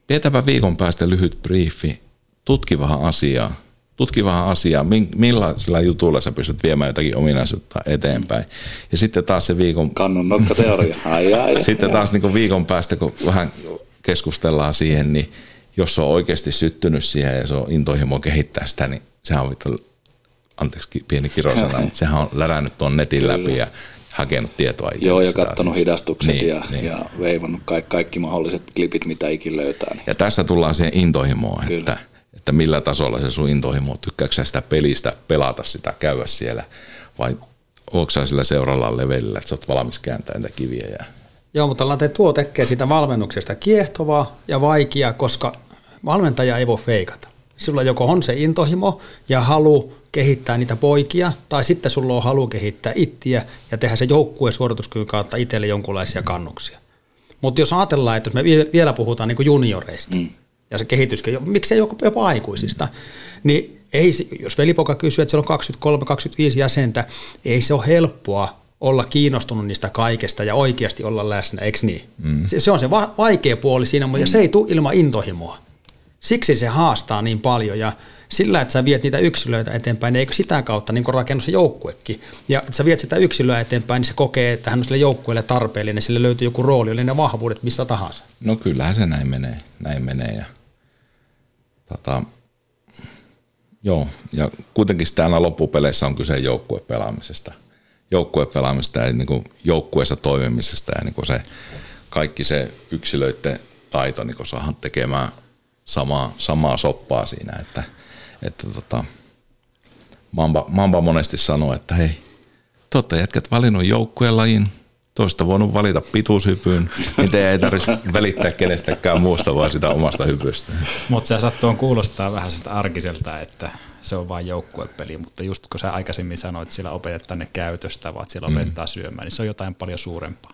Pidetäänpä viikon päästä lyhyt briefi tutki vähän asiaa. Tutki vähän asiaa, millaisilla jutuilla sä pystyt viemään jotakin ominaisuutta eteenpäin. Ja sitten taas se viikon... Kannun nokkateoria. Ai, ai, sitten ai. taas niin viikon päästä, kun vähän keskustellaan siihen, niin jos se on oikeasti syttynyt siihen ja se on intohimo kehittää sitä, niin sehän on vittu, anteeksi pieni kirosana, mutta sehän on lärännyt tuon netin Kyllä. läpi ja hakenut tietoa itse Joo, ja asiasta. hidastukset Niin, ja, niin. ja veivannut kaikki, kaikki mahdolliset klipit, mitä ikin löytää. Niin. Ja tässä tullaan siihen intohimoon, Kyllä. että, että millä tasolla se sun intohimo, on. tykkääkö sä sitä pelistä, pelata sitä, käydä siellä vai onko sillä seuraavalla levelillä, että sä oot valmis kääntämään niitä kiviä ja Joo, mutta Lante, tuo tekee siitä valmennuksesta kiehtovaa ja vaikeaa, koska valmentaja ei voi feikata. Sulla joko on se intohimo ja halu kehittää niitä poikia, tai sitten sulla on halu kehittää ittiä ja tehdä se joukkueen suorituskyvyn kautta itselle jonkunlaisia kannuksia. Mutta jos ajatellaan, että jos me vie- vielä puhutaan niin junioreista mm. Ja se kehityskin, miksei jopa, jopa aikuisista, niin ei, jos velipoka kysyy, että siellä on 23-25 jäsentä, ei se ole helppoa olla kiinnostunut niistä kaikesta ja oikeasti olla läsnä, eikö niin? Mm. Se, se on se va- vaikea puoli siinä, mutta mm. se ei tule ilman intohimoa. Siksi se haastaa niin paljon ja sillä, että sä viet niitä yksilöitä eteenpäin, niin eikö sitä kautta niin rakennus se joukkuekin. Ja että sä viet sitä yksilöä eteenpäin, niin se kokee, että hän on sille joukkueelle tarpeellinen, sille löytyy joku rooli, oli ne vahvuudet missä tahansa. No kyllähän se näin menee, näin menee ja tota, joo, ja kuitenkin aina loppupeleissä on kyse joukkuepelaamisesta. Joukkuepelaamisesta ja niin kuin joukkueessa toimimisesta ja niin kuin se, kaikki se yksilöiden taito niin kuin saadaan tekemään samaa, samaa soppaa siinä, että, että tota, Mamba, Mamba monesti sanoo, että hei, te olette jätkät valinnut joukkueen lajin, toista voinut valita pituushypyn, niin teidän ei tarvitse välittää kenestäkään muusta, vaan sitä omasta hypystä. Mutta se sattuu kuulostaa vähän siltä arkiselta, että se on vain joukkuepeli, mutta just kun sä aikaisemmin sanoit, että siellä opetetaan ne käytöstä, vaan siellä opetetaan syömään, niin se on jotain paljon suurempaa.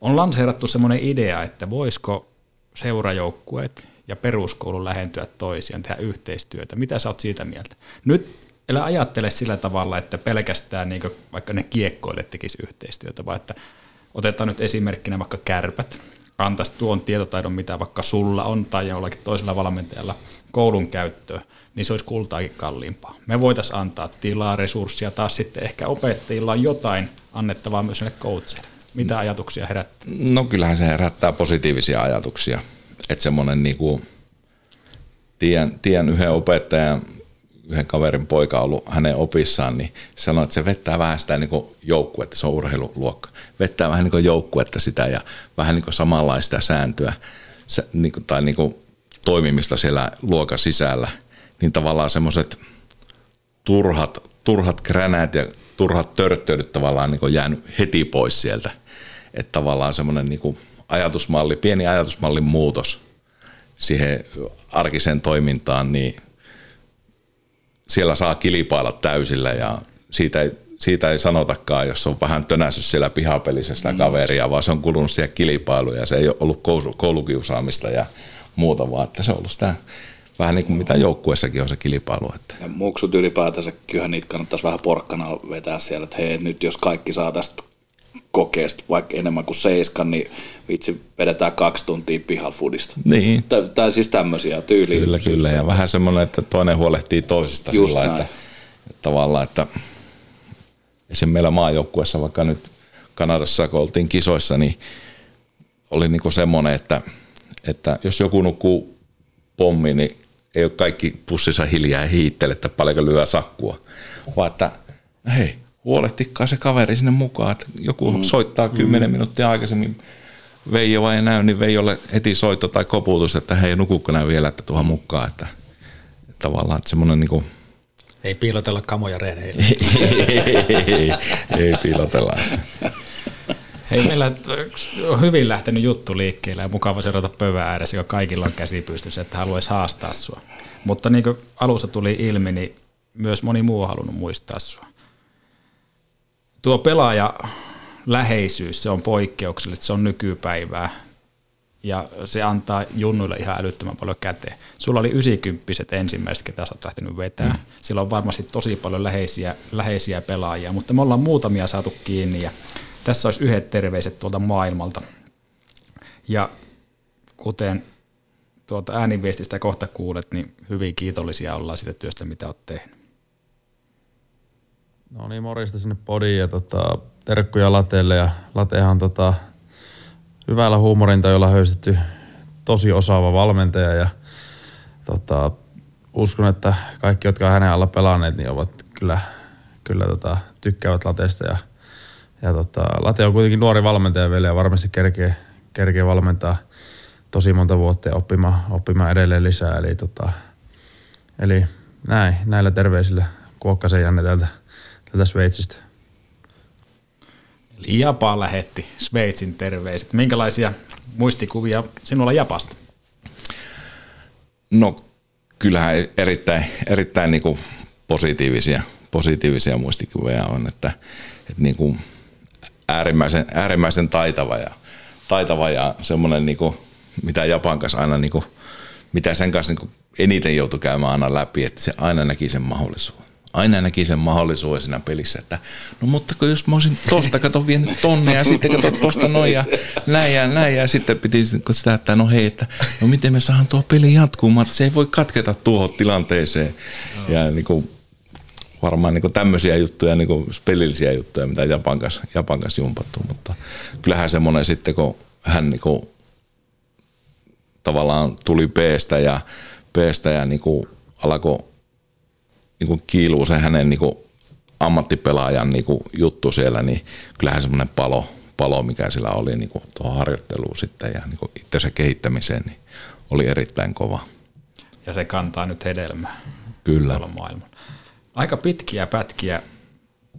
On lanseerattu semmoinen idea, että voisiko seurajoukkueet ja peruskoulu lähentyä toisiaan, tehdä yhteistyötä. Mitä sä oot siitä mieltä? Nyt älä ajattele sillä tavalla, että pelkästään niin vaikka ne kiekkoille tekisi yhteistyötä, vaan että otetaan nyt esimerkkinä vaikka kärpät, antaisi tuon tietotaidon, mitä vaikka sulla on tai jollakin toisella valmentajalla koulun käyttöön, niin se olisi kultaakin kalliimpaa. Me voitaisiin antaa tilaa, resurssia, taas sitten ehkä opettajilla on jotain annettavaa myös näille coachille. Mitä ajatuksia herättää? No kyllähän se herättää positiivisia ajatuksia. Että semmoinen niinku, tien, tien yhden opettajan, yhden kaverin poika ollut hänen opissaan, niin sanoi, että se vettää vähän sitä niin joukkuetta, se on urheiluluokka, vettää vähän niin joukkuetta sitä ja vähän niin samanlaista sääntöä niin kuin, tai niin kuin toimimista siellä luokan sisällä, niin tavallaan semmoiset turhat, turhat kränät ja turhat törttöydyt tavallaan niin jäänyt heti pois sieltä. Että tavallaan semmoinen niin ajatusmalli, pieni ajatusmallin muutos siihen arkiseen toimintaan, niin siellä saa kilpailla täysillä ja siitä ei, siitä ei sanotakaan, jos on vähän tönässyt siellä pihapelissä sitä kaveria, vaan se on kulunut siihen kilpailuun ja se ei ole ollut koulu- koulukiusaamista ja muuta, vaan että se on ollut sitä vähän niin kuin mitä joukkueessakin on se kilpailu. Että. Ja muksut ylipäätänsä, kyllähän niitä kannattaisi vähän porkkana vetää siellä, että hei, nyt jos kaikki saa tästä kokeesta vaikka enemmän kuin seiskan, niin vitsi vedetään kaksi tuntia pihalfudista. Niin. Tai, tai siis tämmöisiä tyyliä. Kyllä, kyllä. Ja vähän semmoinen, että toinen huolehtii toisista Just sillä, näin. että, että tavallaan, että esim. meillä maajoukkuessa, vaikka nyt Kanadassa, kun oltiin kisoissa, niin oli niinku semmoinen, että, että jos joku nukkuu pommi, niin ei ole kaikki pussissa hiljaa ja hiittele, että paljonko lyö sakkua, vaan että hei, huolehtikaa se kaveri sinne mukaan, että joku mm. soittaa kymmenen mm. minuuttia aikaisemmin Veijo ei näy, niin Veijolle heti soitto tai koputus, että hei, nukukko näin vielä, että tuohon mukaan, että, että tavallaan että semmoinen niinku, Ei piilotella kamoja reeneillä. ei, ei piilotella. Hei, meillä on hyvin lähtenyt juttu liikkeelle ja mukava seurata pöydän ääressä, joka kaikilla on käsi pystyssä, että haluaisi haastaa sua. Mutta niin kuin alussa tuli ilmi, niin myös moni muu on halunnut muistaa sua. Tuo pelaaja läheisyys, se on poikkeuksellista, se on nykypäivää ja se antaa junnuille ihan älyttömän paljon käteen. Sulla oli 90 ensimmäiset, ketä sä oot lähtenyt vetää. Mm. Sillä on varmasti tosi paljon läheisiä, läheisiä pelaajia, mutta me ollaan muutamia saatu kiinni ja tässä olisi yhdet terveiset tuolta maailmalta. Ja kuten tuota ääniviestistä kohta kuulet, niin hyvin kiitollisia ollaan siitä työstä, mitä olet tehnyt. No niin, morjesta sinne podiin ja tota, terkkuja Lateelle ja Latehan tota, hyvällä huumorintajolla höystetty tosi osaava valmentaja ja tota, uskon, että kaikki, jotka on hänen alla pelanneet, niin ovat kyllä, kyllä tota, tykkäävät Lateesta ja, ja tota, Late on kuitenkin nuori valmentaja vielä ja varmasti kerkee, kerkee valmentaa tosi monta vuotta ja oppimaan, oppimaan edelleen lisää. Eli, tota, eli näin, näillä terveisillä Kuokkasen Janne täältä, täältä Sveitsistä. Eli Japa lähetti Sveitsin terveiset. Minkälaisia muistikuvia sinulla Japasta? No kyllähän erittäin, erittäin niin kuin positiivisia, positiivisia muistikuvia on, että, että niin kuin äärimmäisen, äärimmäisen taitava ja, taitava ja semmoinen, niin kuin, mitä Japan kanssa aina, niin kuin, mitä sen kanssa niin kuin eniten joutui käymään aina läpi, että se aina näki sen mahdollisuuden aina näki sen mahdollisuuden siinä pelissä, että no mutta kun jos mä olisin tosta, kato vienyt tonne ja sitten kato tosta noin ja näin ja näin ja sitten piti sitä, että no hei, että no miten me saadaan tuo peli jatkumaan, että se ei voi katketa tuohon tilanteeseen. Ja niin kuin, varmaan niin kuin tämmöisiä juttuja, niin kuin pelillisiä juttuja, mitä Japan kanssa, Japan kanssa jumpattu, mutta kyllähän semmoinen sitten, kun hän niin kuin, tavallaan tuli peestä ja, peestä ja niin kuin alkoi niin kuin kiiluu se hänen niin kuin ammattipelaajan niin kuin juttu siellä, niin kyllähän semmoinen palo, palo, mikä sillä oli niin kuin tuohon harjoitteluun sitten ja niin kuin itsensä kehittämiseen, niin oli erittäin kova. Ja se kantaa nyt hedelmää. Kyllä. Maailmalla. Aika pitkiä pätkiä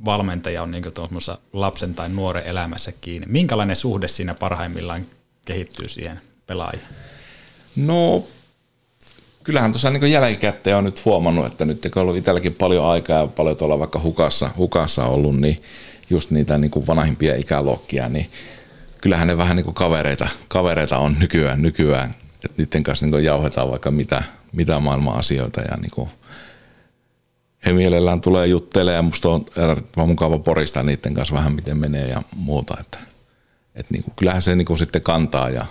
valmentaja on niin lapsen tai nuoren elämässä kiinni. Minkälainen suhde siinä parhaimmillaan kehittyy siihen pelaajaan? No kyllähän tuossa niin jälkikäteen on nyt huomannut, että nyt kun on ollut itselläkin paljon aikaa ja paljon tuolla vaikka hukassa, hukassa ollut, niin just niitä niin kuin vanhimpia ikäluokkia, niin kyllähän ne vähän niin kuin kavereita, kavereita on nykyään, nykyään. Että niiden kanssa niin jauhetaan vaikka mitä, mitä maailman asioita ja niin kuin he mielellään tulee juttelemaan ja musta on mukava poristaa niiden kanssa vähän miten menee ja muuta, että, että niin kuin, kyllähän se niin kuin sitten kantaa ja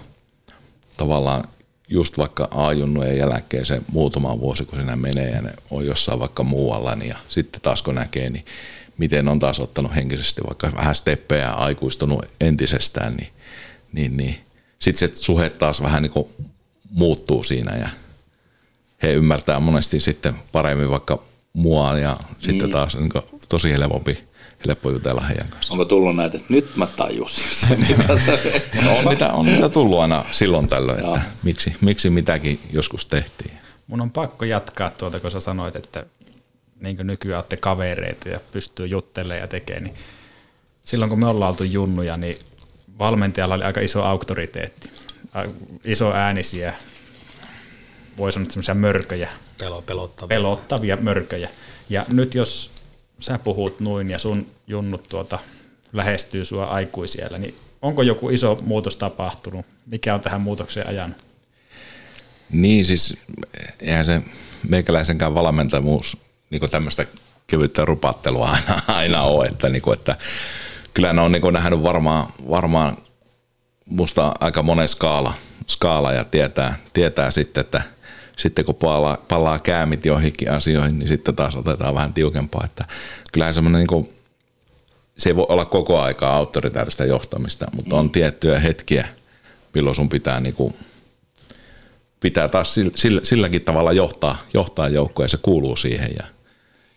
tavallaan just vaikka A-junnujen jälkeen se muutama vuosi, kun sinä menee ja ne on jossain vaikka muualla, niin ja sitten taas kun näkee, niin miten on taas ottanut henkisesti vaikka vähän steppejä ja aikuistunut entisestään, niin, niin, niin. sitten se suhe taas vähän niin kuin muuttuu siinä ja he ymmärtää monesti sitten paremmin vaikka mua ja sitten mm. taas niin tosi helpompi helppo jutella heidän kanssa. Onko tullut näitä, että nyt mä tajusin sen, mitä se... no, on, niitä, on niitä tullut aina silloin tällöin, että miksi, miksi mitäkin joskus tehtiin. Mun on pakko jatkaa tuota, kun sä sanoit, että niin kuin nykyään olette kavereita ja pystyy juttelemaan ja tekemään, niin silloin kun me ollaan oltu junnuja, niin valmentajalla oli aika iso auktoriteetti, iso äänisiä, voi sanoa semmoisia mörköjä. Pelo, pelottavia. Pelottavia mörköjä. Ja nyt jos sä puhut noin ja sun junnut tuota lähestyy sua aikuisiellä, niin onko joku iso muutos tapahtunut? Mikä on tähän muutokseen ajan? Niin siis, eihän se meikäläisenkään valmentamuus niin tämmöistä kevyttä rupattelua aina, aina ole, että, niin kuin, että kyllä ne on niin nähnyt varmaan, varmaan musta aika monen skaala, skaala ja tietää, tietää sitten, että – sitten kun palaa, palaa käämit joihinkin asioihin, niin sitten taas otetaan vähän tiukempaa. Että kyllähän semmoinen niin kuin, se ei voi olla koko aikaa autoritaarista johtamista, mutta on tiettyjä hetkiä, milloin sun pitää niin kuin, pitää taas sillä, silläkin tavalla johtaa, johtaa joukkoa ja se kuuluu siihen. Ja,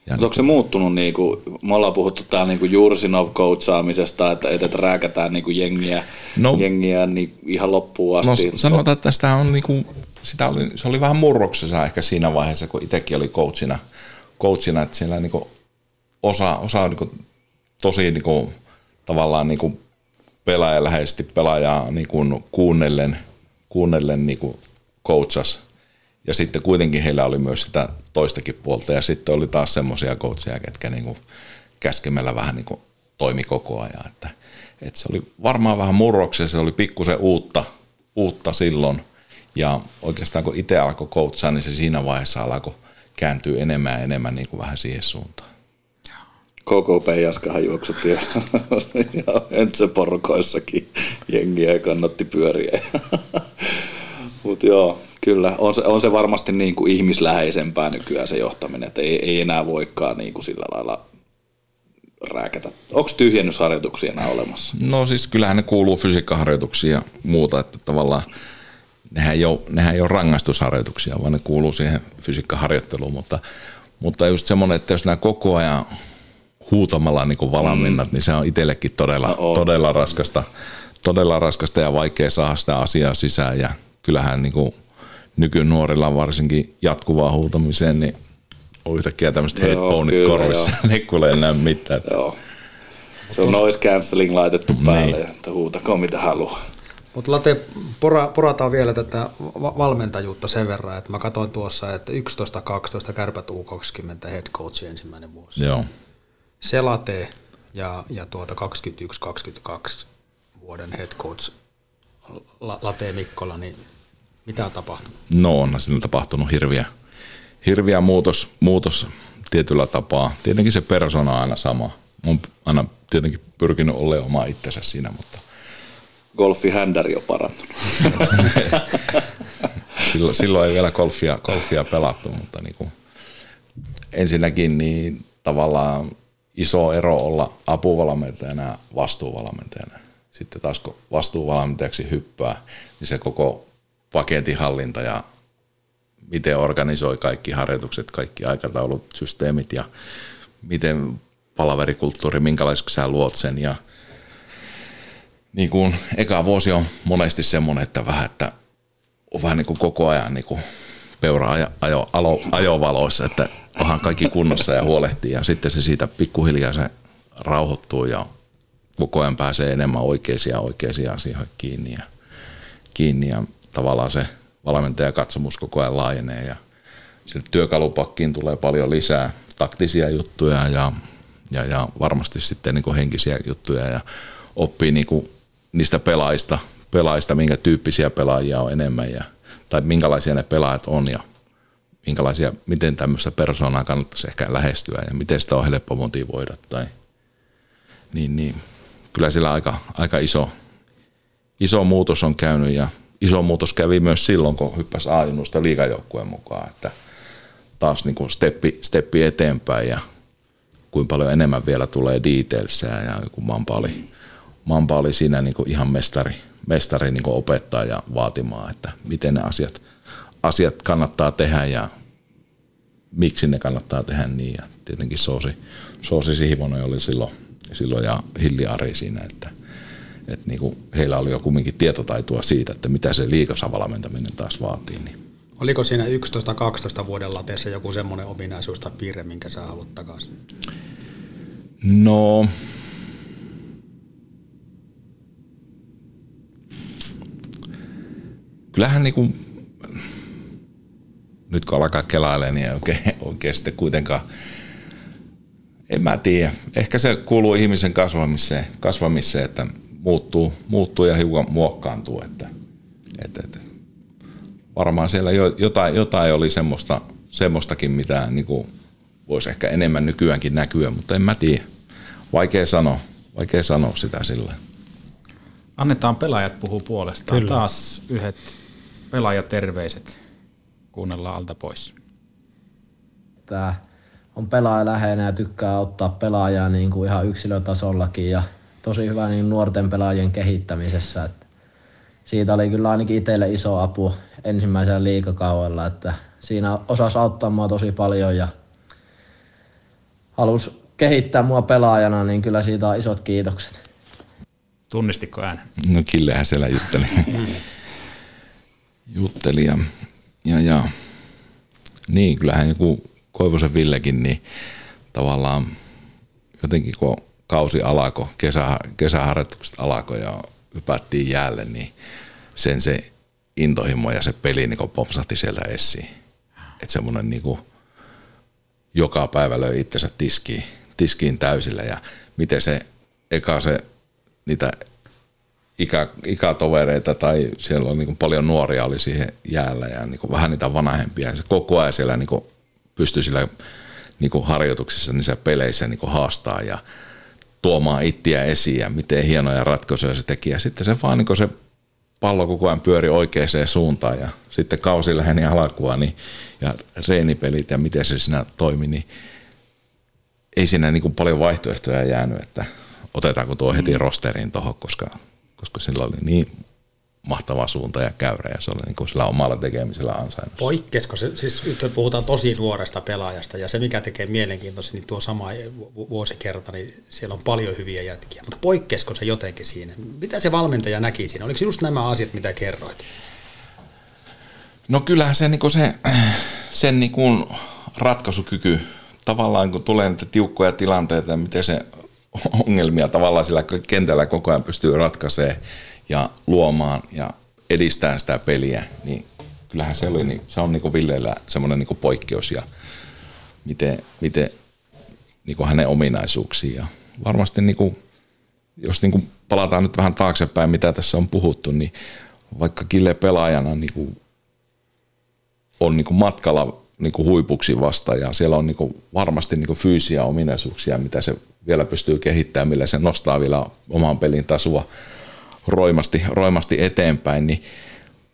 ja onko se muuttunut, niin kuin, me ollaan puhuttu täällä niin Jursinov coachaamisesta, että, että rääkätään niin kuin jengiä, no, jengiä niin ihan loppuun asti. No sanotaan, että tästä on niin kuin sitä oli, se oli vähän murroksessa ehkä siinä vaiheessa, kun itsekin oli coachina, coachina että siellä niinku osa, osa niinku tosi niinku, tavallaan niinku pelaajaläheisesti pelaajaa niinku kuunnellen, kuunnellen niinku coachas. Ja sitten kuitenkin heillä oli myös sitä toistakin puolta. Ja sitten oli taas semmoisia coacheja, ketkä niinku käskemällä vähän niinku toimi koko ajan. Että, että se oli varmaan vähän murroksessa, se oli pikkusen uutta, uutta silloin – ja oikeastaan kun itse alkoi coachaa, niin se siinä vaiheessa alkoi kääntyä enemmän ja enemmän niin kuin vähän siihen suuntaan. KKP Jaskahan juoksutti ja, ja Entse porukoissakin jengiä ja kannatti pyöriä. Mutta joo, kyllä. On se, on se varmasti niin kuin ihmisläheisempää nykyään se johtaminen, että ei, ei enää voikaan niin kuin sillä lailla rääkätä. Onko tyhjennysharjoituksia enää olemassa? No siis kyllähän ne kuuluu fysiikkaharjoituksiin ja muuta, että tavallaan nehän ei ole, nehän ei ole rangaistusharjoituksia, vaan ne kuuluu siihen fysiikkaharjoitteluun, mutta, mutta just semmoinen, että jos nämä koko ajan huutamalla niin valminnat, mm. niin se on itsellekin todella, no todella raskasta, todella raskasta ja vaikea saada sitä asiaa sisään ja kyllähän niin kuin nykynuorilla varsinkin jatkuvaa huutamiseen, niin on yhtäkkiä tämmöiset headphoneit korvissa, ne kuule enää mitään. Joo. Se on noise cancelling laitettu niin. päälle, niin. että huutako mitä haluaa. Mutta Late, pora, porataan vielä tätä valmentajuutta sen verran, että mä katsoin tuossa, että 11-12 kärpät U20 head coach ensimmäinen vuosi. Joo. Selate ja, ja tuota 21-22 vuoden head coach Late Mikkola, niin mitä on tapahtunut? No on siinä tapahtunut hirviä, hirviä muutos, muutos tietyllä tapaa. Tietenkin se persona on aina sama. Olen aina tietenkin pyrkinyt olemaan oma itsensä siinä, mutta... Golfi händäri on parantunut. silloin, silloin ei vielä golfia, golfia pelattu, mutta niin kuin, ensinnäkin niin tavallaan iso ero olla apuvalmentajana ja vastuuvalmentajana. Sitten taas kun vastuuvalmentajaksi hyppää, niin se koko paketinhallinta ja miten organisoi kaikki harjoitukset, kaikki aikataulut, systeemit ja miten palaverikulttuuri, minkälaiseksi sä luot sen ja niin kuin eka vuosi on monesti semmoinen, että vähän, että on vähän niin kuin koko ajan niin kuin peura ajo, ajo, alo, ajovaloissa, että onhan kaikki kunnossa ja huolehtii. Ja sitten se siitä pikkuhiljaa se rauhoittuu ja koko ajan pääsee enemmän oikeisiin oikeisiin asioihin kiinni. Ja, kiinni ja tavallaan se valmentajakatsomus koko ajan laajenee ja sinne työkalupakkiin tulee paljon lisää taktisia juttuja ja, ja, ja varmasti sitten niin henkisiä juttuja ja oppii niin kuin niistä pelaajista, pelaajista, minkä tyyppisiä pelaajia on enemmän ja, tai minkälaisia ne pelaajat on ja minkälaisia, miten tämmöistä persoonaa kannattaisi ehkä lähestyä ja miten sitä on helppo motivoida tai niin, niin. Kyllä sillä aika, aika iso, iso muutos on käynyt ja iso muutos kävi myös silloin, kun hyppäsi A-junnusta liikajoukkueen mukaan, että taas niin kuin steppi, steppi eteenpäin ja kuinka paljon enemmän vielä tulee detailsia ja joku Mampa oli, Mampa oli siinä niin kuin ihan mestari, mestari niin kuin opettaa ja vaatimaan, että miten ne asiat, asiat kannattaa tehdä ja miksi ne kannattaa tehdä niin. Ja tietenkin Soosi, Soosi Sihvonen oli silloin, silloin ja Hilli Ari siinä, että – että niin kuin heillä oli jo kumminkin tietotaitoa siitä, että mitä se liikasavalmentaminen taas vaatii. Niin. Oliko siinä 11-12 vuoden lateessa joku semmoinen ominaisuus tai piirre, minkä sä haluat takaisin? No, kyllähän niin kuin, nyt kun alkaa kelailemaan, niin ei oikein, oikein sitten kuitenkaan, en mä tiedä. Ehkä se kuuluu ihmisen kasvamiseen, kasvamiseen että muuttuu, muuttuu ja hiukan muokkaantuu. Että, että, että varmaan siellä jo, jotain, jotain oli semmoista, semmoistakin, mitä niin kuin voisi ehkä enemmän nykyäänkin näkyä, mutta en mä tiedä. Vaikea sanoa, vaikea sanoa sitä sillä. Annetaan pelaajat puhuu puolestaan. Kyllä. Taas yhdet pelaajaterveiset. Kuunnellaan alta pois. Tämä on pelaaja läheinen ja tykkää auttaa pelaajaa niin kuin ihan yksilötasollakin ja tosi hyvä niin nuorten pelaajien kehittämisessä. Että siitä oli kyllä ainakin itselle iso apu ensimmäisellä liikakaudella, että siinä osasi auttaa mua tosi paljon ja halusi kehittää mua pelaajana, niin kyllä siitä on isot kiitokset. Tunnistiko äänen? No Killehän siellä jutteli. jutteli ja, ja, ja, niin kyllähän joku Koivosen Villekin, niin tavallaan jotenkin kun kausi alako, kesä, kesäharjoitukset alako ja hypättiin jäälle, niin sen se intohimo ja se peli niin popsahti sieltä esiin. Että semmoinen niin kuin, joka päivä löi itsensä tiskiin, tiskiin täysillä ja miten se eka se niitä ikä, ikätovereita tai siellä on niin paljon nuoria oli siihen jäällä ja niin vähän niitä vanhempia. Ja se koko ajan siellä niin pystyi sillä niin harjoituksissa, niissä peleissä niin haastaa ja tuomaan ittiä esiin ja miten hienoja ratkaisuja se teki. Ja sitten se vaan niin se pallo koko ajan pyöri oikeaan suuntaan ja sitten kausi läheni alkua niin, ja reenipelit ja miten se siinä toimi, niin ei siinä niin paljon vaihtoehtoja jäänyt, että otetaanko tuo heti rosteriin tuohon, koska, koska sillä oli niin mahtava suunta ja käyrä ja se oli niin kuin sillä omalla tekemisellä ansainnut. Poikkesko se, siis nyt puhutaan tosi nuoresta pelaajasta ja se mikä tekee mielenkiintoisen, niin tuo sama vuosikerta, niin siellä on paljon hyviä jätkiä, mutta poikkesko se jotenkin siinä? Mitä se valmentaja näki siinä? Oliko just nämä asiat, mitä kerroit? No kyllähän se, niin se sen niin kuin ratkaisukyky, tavallaan kun tulee niitä tiukkoja tilanteita, miten se ongelmia tavallaan sillä kentällä koko ajan pystyy ratkaisemaan ja luomaan ja edistämään sitä peliä, niin kyllähän se, oli, niin, se on niin Villeellä semmoinen niin poikkeus ja miten, miten niin hänen ominaisuuksiin. Ja varmasti niin kuin, jos niin kuin palataan nyt vähän taaksepäin, mitä tässä on puhuttu, niin vaikka Kille pelaajana niin kuin on niin kuin matkalla niin kuin huipuksi vasta ja siellä on niin kuin varmasti niin kuin fyysisiä ominaisuuksia, mitä se vielä pystyy kehittämään, millä se nostaa vielä oman pelin tasoa roimasti, roimasti eteenpäin, niin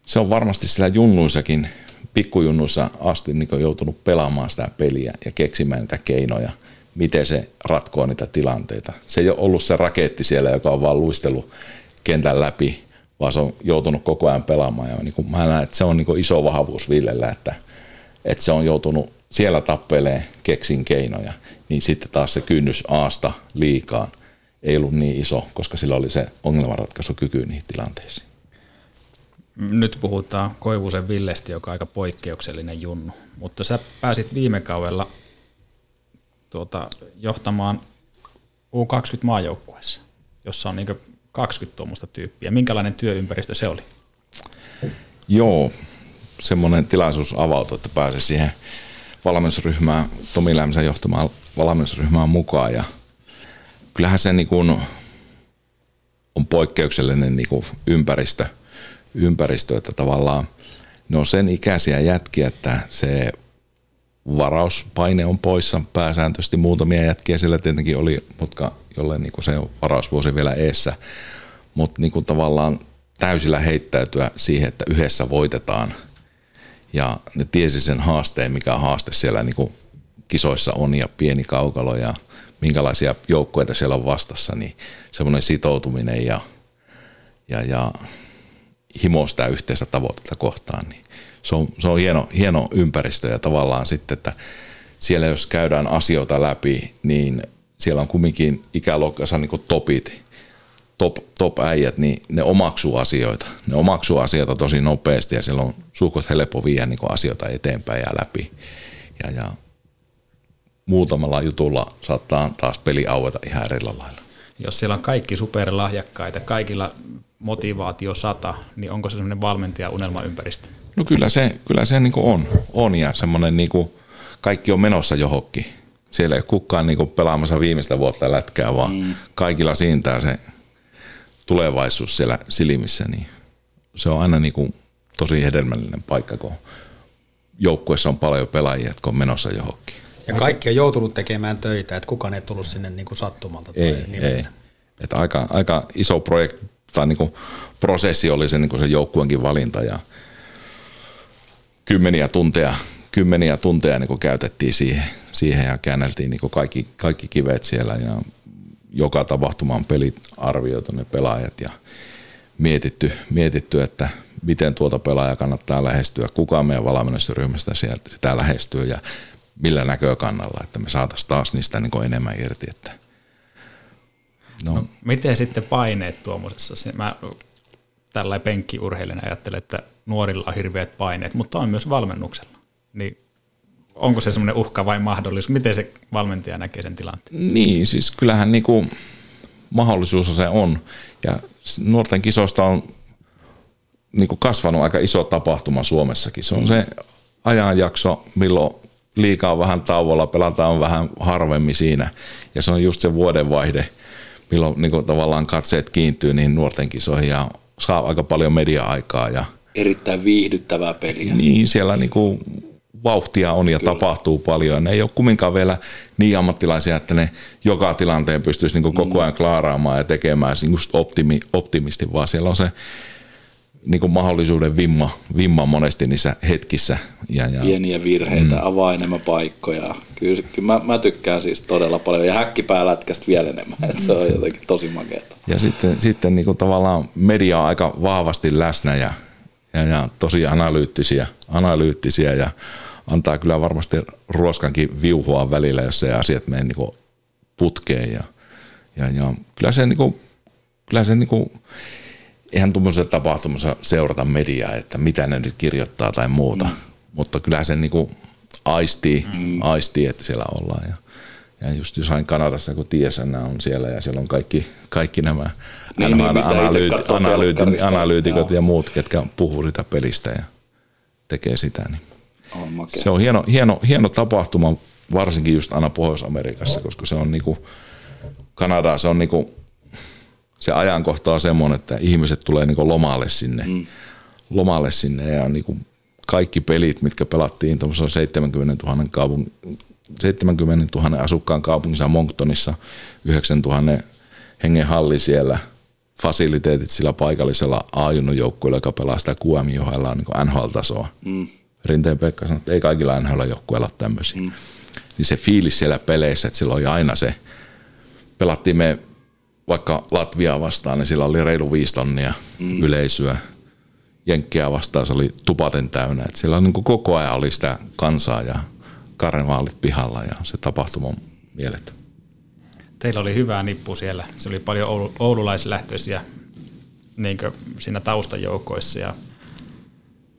se on varmasti sillä junnuissakin, pikkujunnuissa asti niin joutunut pelaamaan sitä peliä ja keksimään niitä keinoja, miten se ratkoo niitä tilanteita. Se ei ole ollut se raketti siellä, joka on vaan luistellut kentän läpi, vaan se on joutunut koko ajan pelaamaan. Ja niin kuin mä näen, että se on niin iso vahvuus Villellä, että, että se on joutunut siellä tappelee keksin keinoja, niin sitten taas se kynnys aasta liikaan ei ollut niin iso, koska sillä oli se ongelmanratkaisukyky niihin tilanteisiin. Nyt puhutaan Koivusen Villestä, joka on aika poikkeuksellinen junnu, mutta sä pääsit viime kaudella tuota, johtamaan U20-maajoukkueessa, jossa on niin 20 tuommoista tyyppiä. Minkälainen työympäristö se oli? Joo, semmoinen tilaisuus avautui, että pääsi siihen valmennusryhmään, Tomi Lämsän johtamaan valmennusryhmään mukaan ja – kyllähän se niin kuin on poikkeuksellinen niin kuin ympäristö, ympäristö, että tavallaan ne on sen ikäisiä jätkiä, että se varauspaine on poissa pääsääntöisesti. Muutamia jätkiä siellä tietenkin oli, mutta jolle niin kuin se varausvuosi vielä eessä. Mutta niin kuin tavallaan täysillä heittäytyä siihen, että yhdessä voitetaan. Ja ne tiesi sen haasteen, mikä haaste siellä niin kuin kisoissa on ja pieni kaukalo ja – minkälaisia joukkueita siellä on vastassa, niin semmoinen sitoutuminen ja, ja, ja himo sitä yhteistä tavoitetta kohtaan, niin se on, se on hieno, hieno ympäristö ja tavallaan sitten, että siellä jos käydään asioita läpi, niin siellä on kumminkin ikäluokassa niin topit, top, top äijät, niin ne omaksuu asioita. Ne omaksuu asioita tosi nopeasti ja siellä on suukot helppo viedä niin asioita eteenpäin ja läpi. Ja, ja muutamalla jutulla saattaa taas peli aueta ihan eri lailla. Jos siellä on kaikki superlahjakkaita, kaikilla motivaatio sata, niin onko se semmoinen valmentaja unelmaympäristö? No kyllä se, kyllä se niin on, on ja semmoinen niin kuin kaikki on menossa johonkin. Siellä ei ole kukaan niin kuin pelaamassa viimeistä vuotta lätkää, vaan mm. kaikilla siintää se tulevaisuus siellä silmissä, niin se on aina niin kuin tosi hedelmällinen paikka, kun joukkueessa on paljon pelaajia, jotka on menossa johonkin. Ja kaikki on joutunut tekemään töitä, että kukaan ei tullut sinne niin kuin sattumalta. Ei, ei. Että aika, aika iso projekti tai niin kuin prosessi oli se, niin kuin se joukkueenkin valinta ja kymmeniä tunteja, kymmeniä tunteja niin kuin käytettiin siihen, siihen ja käänneltiin niin kuin kaikki, kaikki kivet siellä ja joka tapahtuman pelit arvioitu ne pelaajat ja mietitty, mietitty, että miten tuota pelaajaa kannattaa lähestyä, kuka meidän valmennusryhmästä sieltä sitä lähestyy ja millä näkökannalla, että me saataisiin taas niistä niin enemmän irti. Että no. No, miten sitten paineet tuommoisessa? Mä tällä penkkiurheilijana ajattelen, että nuorilla on hirveät paineet, mutta on myös valmennuksella. Niin onko se semmoinen uhka vai mahdollisuus? Miten se valmentaja näkee sen tilanteen? Niin, siis kyllähän niin kuin mahdollisuus se on. Ja nuorten kisoista on niin kuin kasvanut aika iso tapahtuma Suomessakin. Se on se ajanjakso, milloin liikaa vähän tauolla, pelataan vähän harvemmin siinä. Ja se on just se vuodenvaihde, milloin niin kuin tavallaan katseet kiintyy niihin nuorten kisoihin ja saa aika paljon media-aikaa. Ja, Erittäin viihdyttävää peliä. Niin, siellä niin kuin vauhtia on ja Kyllä. tapahtuu paljon. Ne ei ole kumminkaan vielä niin ammattilaisia, että ne joka tilanteen pystyisi niin koko mm. ajan klaaraamaan ja tekemään just optimi, optimisti, vaan siellä on se niin kuin mahdollisuuden vimma, vimma monesti niissä hetkissä. Ja, ja, Pieniä virheitä, mm. avaa enemmän paikkoja. Kyllä, kyllä mä, mä, tykkään siis todella paljon ja häkkipäälätkästä vielä enemmän, että se on jotenkin tosi makeata. Ja sitten, sitten niin kuin tavallaan media on aika vahvasti läsnä ja, ja, ja tosi analyyttisiä, analyyttisiä ja antaa kyllä varmasti ruoskankin viuhua välillä, jos se asiat menee niin putkeen. Ja, ja, ja kyllä se, niin kuin, kyllä se niin kuin, eihän tuommoisessa tapahtumassa seurata mediaa, että mitä ne nyt kirjoittaa tai muuta, mm. mutta kyllä se niin kuin aistii, mm. aistii, että siellä ollaan. Ja, ja just jossain Kanadassa, kun TSN on siellä ja siellä on kaikki, kaikki nämä niin, niin, analyyti- analyyti- analyytikot ja muut, ketkä puhuu sitä pelistä ja tekee sitä. Niin. On se on hieno, hieno, hieno tapahtuma, varsinkin just aina Pohjois-Amerikassa, koska se on niinku, Kanadaa, se on niinku, se ajankohta on semmoinen, että ihmiset tulee niinku lomalle sinne, mm. lomalle sinne ja niinku kaikki pelit, mitkä pelattiin tuossa 70 000 kaupung, 70 000 asukkaan kaupungissa Monctonissa, 9 000 hengen halli siellä, fasiliteetit sillä paikallisella a joukkueella, joka pelaa sitä QM on niin NHL-tasoa. Mm. Rinteen Pekka sanoi, että ei kaikilla NHL-joukkueilla ole tämmöisiä. Mm. Niin se fiilis siellä peleissä, että silloin oli aina se, pelattiin me vaikka Latviaa vastaan, niin sillä oli reilu viisi tonnia mm. yleisöä. Jenkkiä vastaan se oli tupaten täynnä. Että siellä niin koko ajan oli sitä kansaa ja karnevaalit pihalla ja se tapahtuma mieletön. Teillä oli hyvää nippu siellä. Se oli paljon oulu, oululaislähtöisiä niin siinä taustajoukoissa ja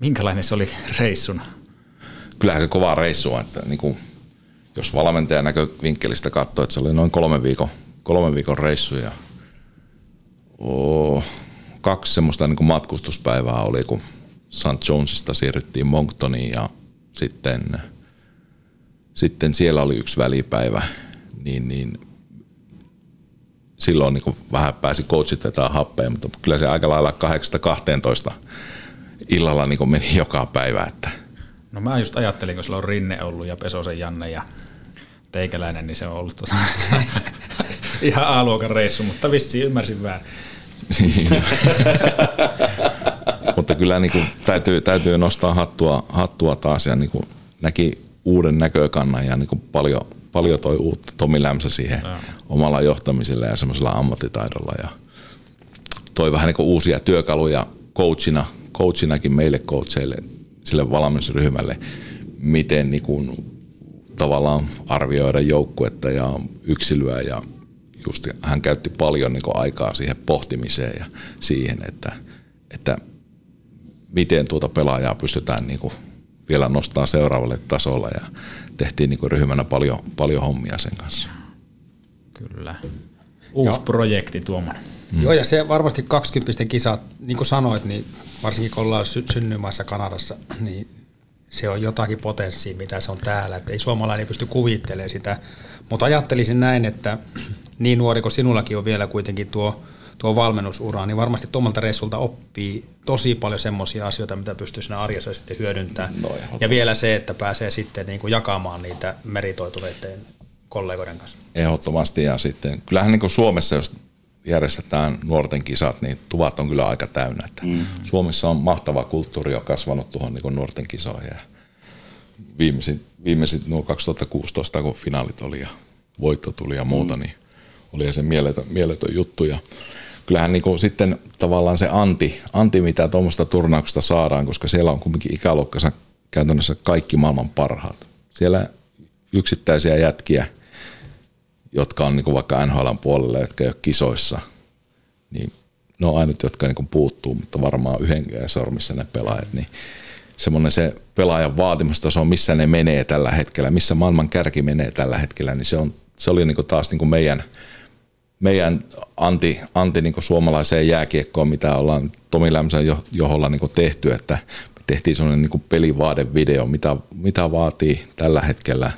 minkälainen se oli reissuna? Kyllähän se kova reissu on, että niin kuin, jos valmentajan näkövinkkelistä katsoo, että se oli noin kolme viikon, kolme viikon reissu ja oh, kaksi semmoista niin kuin matkustuspäivää oli, kun St. Jonesista siirryttiin Monktoniin ja sitten, sitten siellä oli yksi välipäivä, niin, niin silloin niin vähän pääsi coachit vetää happea, mutta kyllä se aika lailla 8-12 illalla niin meni joka päivä. Että. No mä just ajattelin, kun sulla on Rinne ollut ja Pesosen Janne ja teikäläinen, niin se on ollut tuota, ihan A-luokan reissu, mutta vissi ymmärsin väärin. mutta kyllä niin kuin, täytyy, täytyy nostaa hattua, hattua taas ja niin kuin, näki uuden näkökannan ja niin kuin paljon, paljon toi uutta Tomi Lämsä siihen ja. omalla johtamisella ja semmoisella ammattitaidolla ja toi vähän niin kuin uusia työkaluja coachina, coachinakin meille coacheille, sille valmennusryhmälle, miten niin kuin, tavallaan arvioida joukkuetta ja yksilöä ja just hän käytti paljon niin aikaa siihen pohtimiseen ja siihen, että, että miten tuota pelaajaa pystytään niin kuin vielä nostaa seuraavalle tasolle ja tehtiin niin ryhmänä paljon, paljon hommia sen kanssa. Kyllä. Uusi Joo. projekti tuommoinen. Mm. Joo, ja se varmasti 20 kisat, niin kuin sanoit, niin varsinkin kun ollaan sy- synnymässä Kanadassa, niin se on jotakin potenssia, mitä se on täällä. Että ei suomalainen pysty kuvittelemaan sitä. Mutta ajattelisin näin, että niin nuori kuin sinullakin on vielä kuitenkin tuo, tuo valmennusura, niin varmasti tuommalta reissulta oppii tosi paljon semmoisia asioita, mitä pystyy siinä arjessa sitten hyödyntämään. No, ja vielä se, että pääsee sitten niin kuin jakamaan niitä meritoituneiden kollegoiden kanssa. Ehdottomasti ja sitten kyllähän niin Suomessa, jos järjestetään nuorten kisat, niin tuvat on kyllä aika täynnä. Että mm. Suomessa on mahtava kulttuuri jo kasvanut tuohon niin nuorten kisoihin. Ja viimeisin, viimeisin no 2016, kun finaalit oli ja voitto tuli ja muuta, mm. niin oli se mieletön, mieletön juttu. Ja kyllähän niin sitten tavallaan se anti, anti mitä tuommoista turnauksesta saadaan, koska siellä on kuitenkin ikäluokkansa käytännössä kaikki maailman parhaat. Siellä yksittäisiä jätkiä – jotka on niin kuin vaikka NHL puolella, jotka ei ole kisoissa, niin ne on ainut, jotka niin kuin puuttuu, mutta varmaan yhden sormissa ne pelaajat, niin semmoinen se pelaajan vaatimustaso, missä ne menee tällä hetkellä, missä maailman kärki menee tällä hetkellä, niin se, on, se oli niin kuin taas niin kuin meidän, meidän anti, anti niin kuin suomalaiseen jääkiekkoon, mitä ollaan Tomi Lämsän joholla niin kuin tehty, että tehtiin semmoinen niin pelivaadevideo, mitä, mitä vaatii tällä hetkellä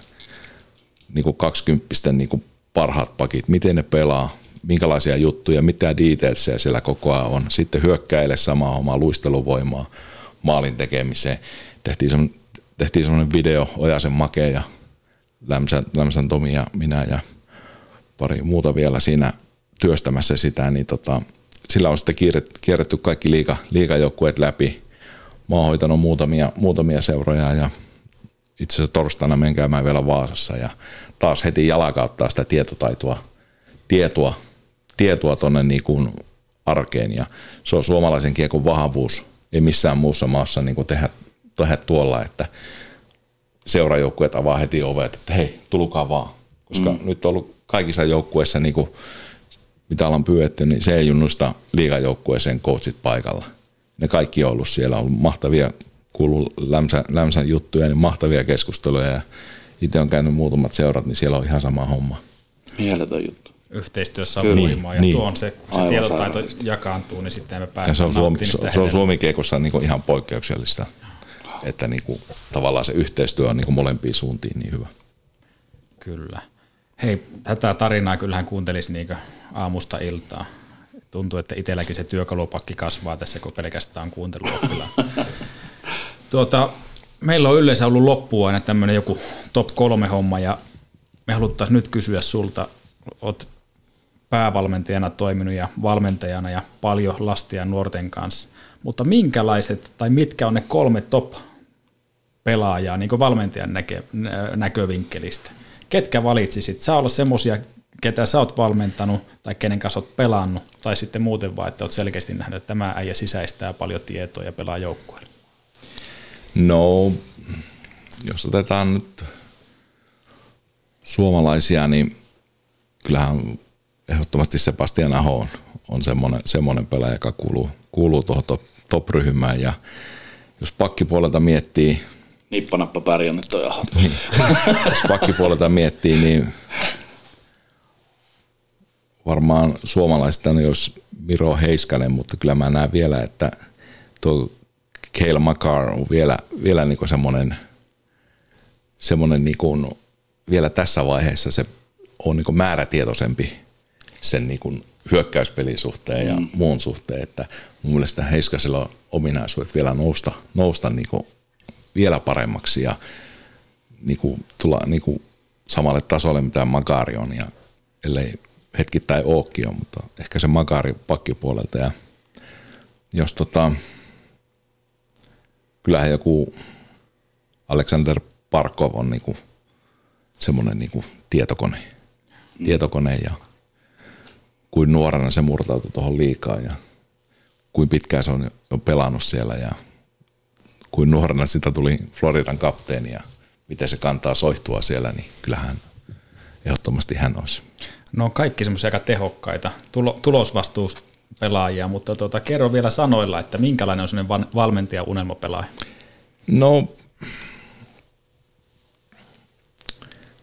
niin kuin 20 niin kuin parhaat pakit, miten ne pelaa, minkälaisia juttuja, mitä detailsia siellä koko ajan on. Sitten hyökkäille samaa omaa luisteluvoimaa maalin tekemiseen. Tehtiin semmoinen, tehtiin semmoinen video Ojasen Make ja Lämsän, Lämsän Tomi ja minä ja pari muuta vielä siinä työstämässä sitä, niin tota, sillä on sitten kierretty, kaikki liiga, liigajoukkueet läpi. Mä oon hoitanut muutamia, muutamia seuroja ja itse asiassa torstaina menen käymään vielä Vaasassa ja taas heti jalakauttaa sitä tietotaitoa, tietoa, tietoa tuonne niin kuin arkeen ja se on suomalaisen kiekon vahvuus, ei missään muussa maassa niin kuin tehdä, tehdä tuolla, että seurajoukkueet avaa heti ovet, että hei, tulukaa vaan. Koska mm. nyt on ollut kaikissa joukkueissa, niin kuin, mitä ollaan pyydetty, niin se ei junnusta liigajoukkueeseen coachit paikalla. Ne kaikki on ollut siellä, on ollut mahtavia, kuuluu lämsän, lämsän juttuja, niin mahtavia keskusteluja ja itse on käynyt muutamat seurat, niin siellä on ihan sama homma. Mieletön juttu. Yhteistyössä on Kyllä. voimaa ja Niin. tuo on se, se Aivan tietotaito jakaantuu, niin sitten me Ja pääsemme se on, Suomi, se, on hedelmää. Suomi-kiekossa niin kuin ihan poikkeuksellista, että niin kuin, tavallaan se yhteistyö on niin kuin molempiin suuntiin niin hyvä. Kyllä. Hei, tätä tarinaa kyllähän kuuntelisi niin aamusta iltaa. Tuntuu, että itselläkin se työkalupakki kasvaa tässä, kun pelkästään on kuunteluoppilaan. tuota, meillä on yleensä ollut loppuun aina tämmöinen joku top kolme homma, ja me haluttaisiin nyt kysyä sulta, oot päävalmentajana toiminut ja valmentajana ja paljon lasten ja nuorten kanssa, mutta minkälaiset tai mitkä on ne kolme top pelaajaa niin valmentajan näke, nä- näkövinkkelistä? Ketkä valitsisit? Saa olla semmoisia, ketä sä oot valmentanut tai kenen kanssa oot pelannut, tai sitten muuten vaan, että oot selkeästi nähnyt, että tämä äijä sisäistää paljon tietoa ja pelaa joukkueella. No, jos otetaan nyt suomalaisia, niin kyllähän ehdottomasti Sebastian Aho on, on semmoinen, semmoinen pelaaja, joka kuuluu, kuuluu tuohon top, top-ryhmään. Ja jos pakkipuolelta miettii, Nippanappa pärjännyt toi aho. jos pakkipuolelta miettii, niin varmaan suomalaisista niin jos Miro Heiskanen, mutta kyllä mä näen vielä, että tuo Kale Makar on vielä, vielä niin semmoinen, semmoinen niin kuin, vielä tässä vaiheessa se on niin määrätietoisempi sen niin kuin hyökkäyspelin suhteen ja Mm. muun suhteen, että mun mielestä Heiskasella on ominaisuudet vielä nousta, nousta niin kuin vielä paremmaksi ja niin kuin, tulla niin kuin samalle tasolle, mitä Makari on, ja ellei hetkittäin ookin on, mutta ehkä se Makari pakkipuolelta. Ja jos tota, kyllähän joku Alexander Parkov on niinku semmoinen niinku tietokone. Tietokone ja kuin nuorena se murtautui tuohon liikaa ja kuin pitkään se on jo pelannut siellä ja kuin nuorena sitä tuli Floridan kapteeni ja miten se kantaa soihtua siellä, niin kyllähän ehdottomasti hän olisi. No kaikki semmoisia aika tehokkaita tulo, tulosvastuuspelaajia, mutta tuota, kerro vielä sanoilla, että minkälainen on sellainen van- valmentaja unelmapelaaja? No,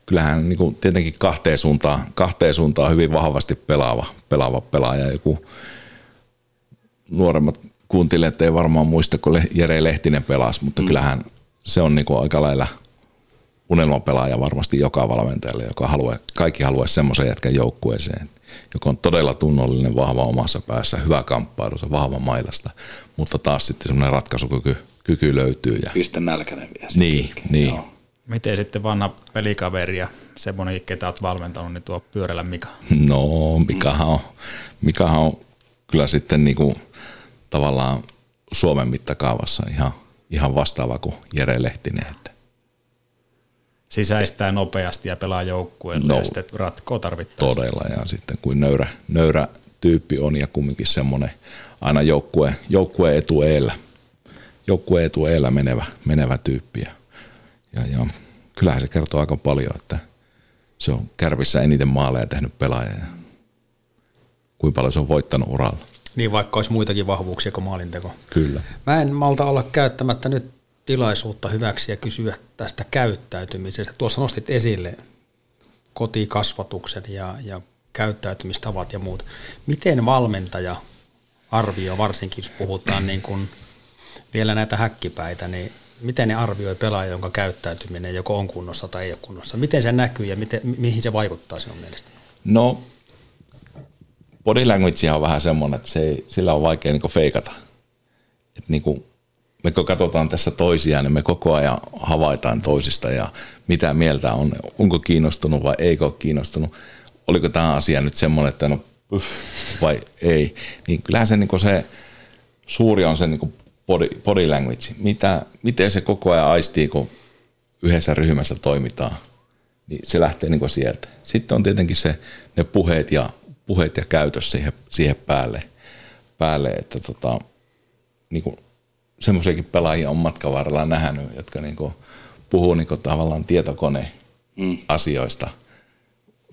kyllähän niin kuin tietenkin kahteen suuntaan, kahteen suuntaan hyvin vahvasti pelaava, pelaava pelaaja. Joku nuoremmat kuuntelijat ei varmaan muista, kun Jere Lehtinen pelasi, mutta mm. kyllähän se on niin kuin aika lailla unelmapelaaja varmasti joka valmentajalle, joka haluaa, kaikki haluaisi semmoisen jätkän joukkueeseen, joka on todella tunnollinen, vahva omassa päässä, hyvä kamppailu, se vahva mailasta, mutta taas sitten semmoinen ratkaisukyky kyky löytyy. Ja, Piste nälkäinen vielä. niin, niin. Joo. Miten sitten vanha pelikaveri ja semmoinen, ketä olet valmentanut, niin tuo pyörällä Mika? No, Mikahan on, Mikahan on kyllä sitten niinku tavallaan Suomen mittakaavassa ihan, ihan vastaava kuin Jere Lehtinen. Että Sisäistää nopeasti ja pelaa joukkueelle no, ja sitten ratkoo tarvittaessa. todella ja sitten kuin nöyrä, nöyrä tyyppi on ja kumminkin semmoinen aina joukkue, joukkue etu eellä, joukkue etu eellä menevä, menevä tyyppi. Ja, ja, ja kyllähän se kertoo aika paljon, että se on kärpissä eniten maaleja tehnyt pelaaja ja kuinka paljon se on voittanut uralla. Niin vaikka olisi muitakin vahvuuksia kuin maalinteko. Kyllä. Mä en malta olla käyttämättä nyt tilaisuutta hyväksi ja kysyä tästä käyttäytymisestä. Tuossa nostit esille kotikasvatuksen ja, ja käyttäytymistavat ja muut. Miten valmentaja arvioi, varsinkin jos puhutaan niin kuin vielä näitä häkkipäitä, niin miten ne arvioi pelaaja, jonka käyttäytyminen joko on kunnossa tai ei ole kunnossa? Miten se näkyy ja miten, mi- mihin se vaikuttaa sinun mielestä? No, body language on vähän semmoinen, että se sillä on vaikea niin feikata. Et niin kuin, me kun katsotaan tässä toisiaan, niin me koko ajan havaitaan toisista ja mitä mieltä on, onko kiinnostunut vai eikö ole kiinnostunut. Oliko tämä asia nyt semmoinen, että no pyh, vai ei, niin kyllähän se, niin se suuri on se niin body, body language. Mitä, miten se koko ajan aistii, kun yhdessä ryhmässä toimitaan, niin se lähtee niin sieltä. Sitten on tietenkin se, ne puheet ja, puheet ja käytös siihen, siihen päälle, päälle, että tota, niin semmoisiakin pelaajia on matkan varrella nähnyt, jotka niin kuin puhuu niin kuin tavallaan tietokone mm. asioista.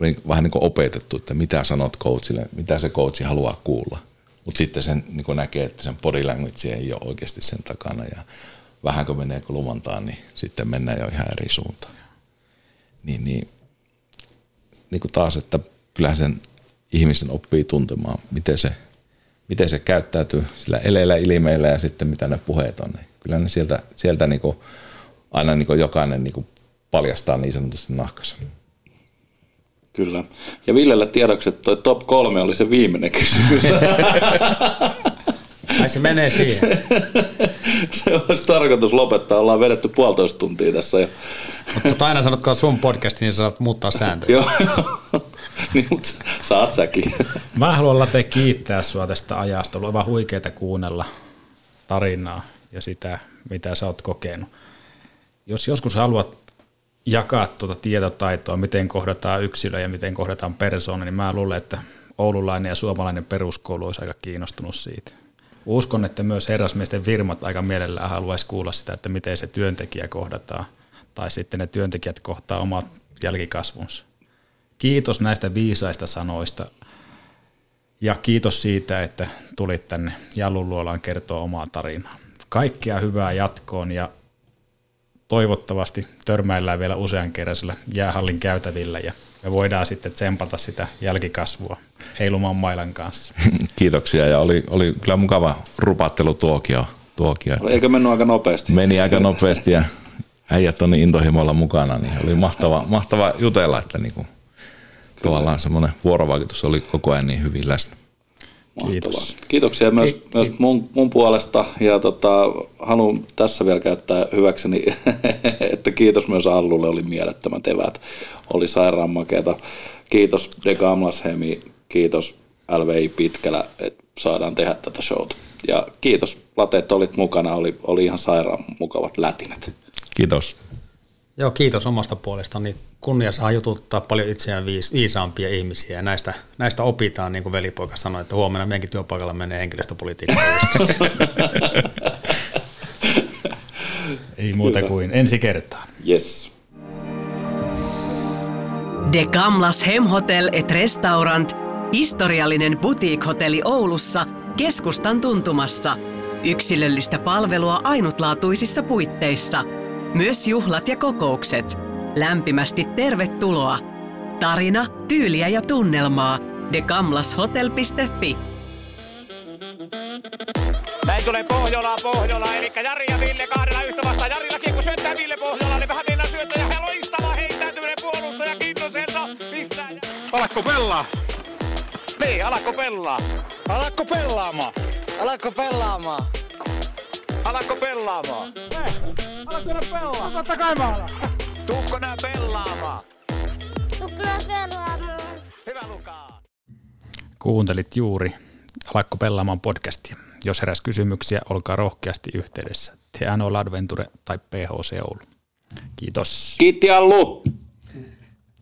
Niin vähän niin kuin opetettu, että mitä sanot coachille, mitä se coachi haluaa kuulla. Mutta sitten sen niin näkee, että sen body language ei ole oikeasti sen takana ja vähän kun menee kulumantaan, niin sitten mennään jo ihan eri suuntaan. Niin, niin, niin kuin taas, että kyllähän sen ihmisen oppii tuntemaan, miten se, miten se käyttäytyy sillä eleillä, ilmeillä ja sitten mitä ne puheet on. Niin kyllä ne sieltä, sieltä niin kuin, aina niin kuin jokainen niin kuin paljastaa niin sanotusti nahkansa. Kyllä. Ja Villelle tiedoksi, että toi top kolme oli se viimeinen kysymys. Ai se menee siihen. se olisi tarkoitus lopettaa. Ollaan vedetty puolitoista tuntia tässä jo. Mutta aina sanotko sun podcasti, niin saat muuttaa sääntöjä. Joo, niin, mutta saat säkin. Mä haluan Late kiittää sua tästä ajasta. On aivan huikeeta kuunnella tarinaa ja sitä, mitä sä oot kokenut. Jos joskus haluat jakaa tuota tietotaitoa, miten kohdataan yksilö ja miten kohdataan persoona, niin mä luulen, että oululainen ja suomalainen peruskoulu olisi aika kiinnostunut siitä. Uskon, että myös herrasmiesten firmat aika mielellään haluaisi kuulla sitä, että miten se työntekijä kohdataan, tai sitten ne työntekijät kohtaa omat jälkikasvunsa. Kiitos näistä viisaista sanoista ja kiitos siitä, että tulit tänne Jallun luolaan kertoa omaa tarinaa. Kaikkea hyvää jatkoon ja toivottavasti törmäillään vielä usean kerran sillä jäähallin käytävillä ja me voidaan sitten tsempata sitä jälkikasvua heilumaan mailan kanssa. Kiitoksia ja oli, oli kyllä mukava rupattelu tuokio. tuokio Eikö mennyt aika nopeasti? Meni aika nopeasti ja äijät on niin intohimoilla mukana, niin oli mahtava, mahtava jutella, että niinku, tavallaan semmoinen vuorovaikutus oli koko ajan niin hyvin läsnä. Kiitos. Kiitoksia myös, Ki- myös mun, mun puolesta ja tota, haluan tässä vielä käyttää hyväkseni, että kiitos myös Allulle, oli mielettömät evät, oli sairaan makeata. Kiitos De Gamlashemi, kiitos LVI Pitkälä, että saadaan tehdä tätä showta. Ja kiitos Late, että olit mukana, oli, oli ihan sairaan mukavat lätinät. Kiitos. Joo, kiitos omasta puolestani. Niin kunnia saa jututtaa paljon itseään viis, viisaampia ihmisiä ja näistä, näistä opitaan, niin kuin velipoika sanoi, että huomenna meidänkin työpaikalla menee henkilöstöpolitiikka Ei muuta kuin ensi kertaan. Yes. De Gamlas Hemhotel et Restaurant, historiallinen boutique-hotelli Oulussa, keskustan tuntumassa. Yksilöllistä palvelua ainutlaatuisissa puitteissa. Myös juhlat ja kokoukset. Lämpimästi tervetuloa. Tarina, tyyliä ja tunnelmaa. degamlashotel.fi Näin tulee Pohjola, Pohjola, eli Jari ja Ville kahdella yhtä vastaan. Jarillakin kun syöttää Ville Pohjola, niin vähän mennään syöttää ja loistava heittäytyminen puolustaja Kintoselta. Pistää. Alakko pelaa? Niin, alakko pelaa? Alakko pelaamaan? Alakko pelaamaan? Alakko pelaamaan? Alakko pelaa? Totta kai mä alan. Tuukko nää pelaamaan? Tuukko nää pelaamaan? Hyvä Lukaa. Kuuntelit juuri Alakko pelaamaan podcastia. Jos heräs kysymyksiä, olkaa rohkeasti yhteydessä. TNO Adventure tai PHC Oulu. Kiitos. Kiitti Allu!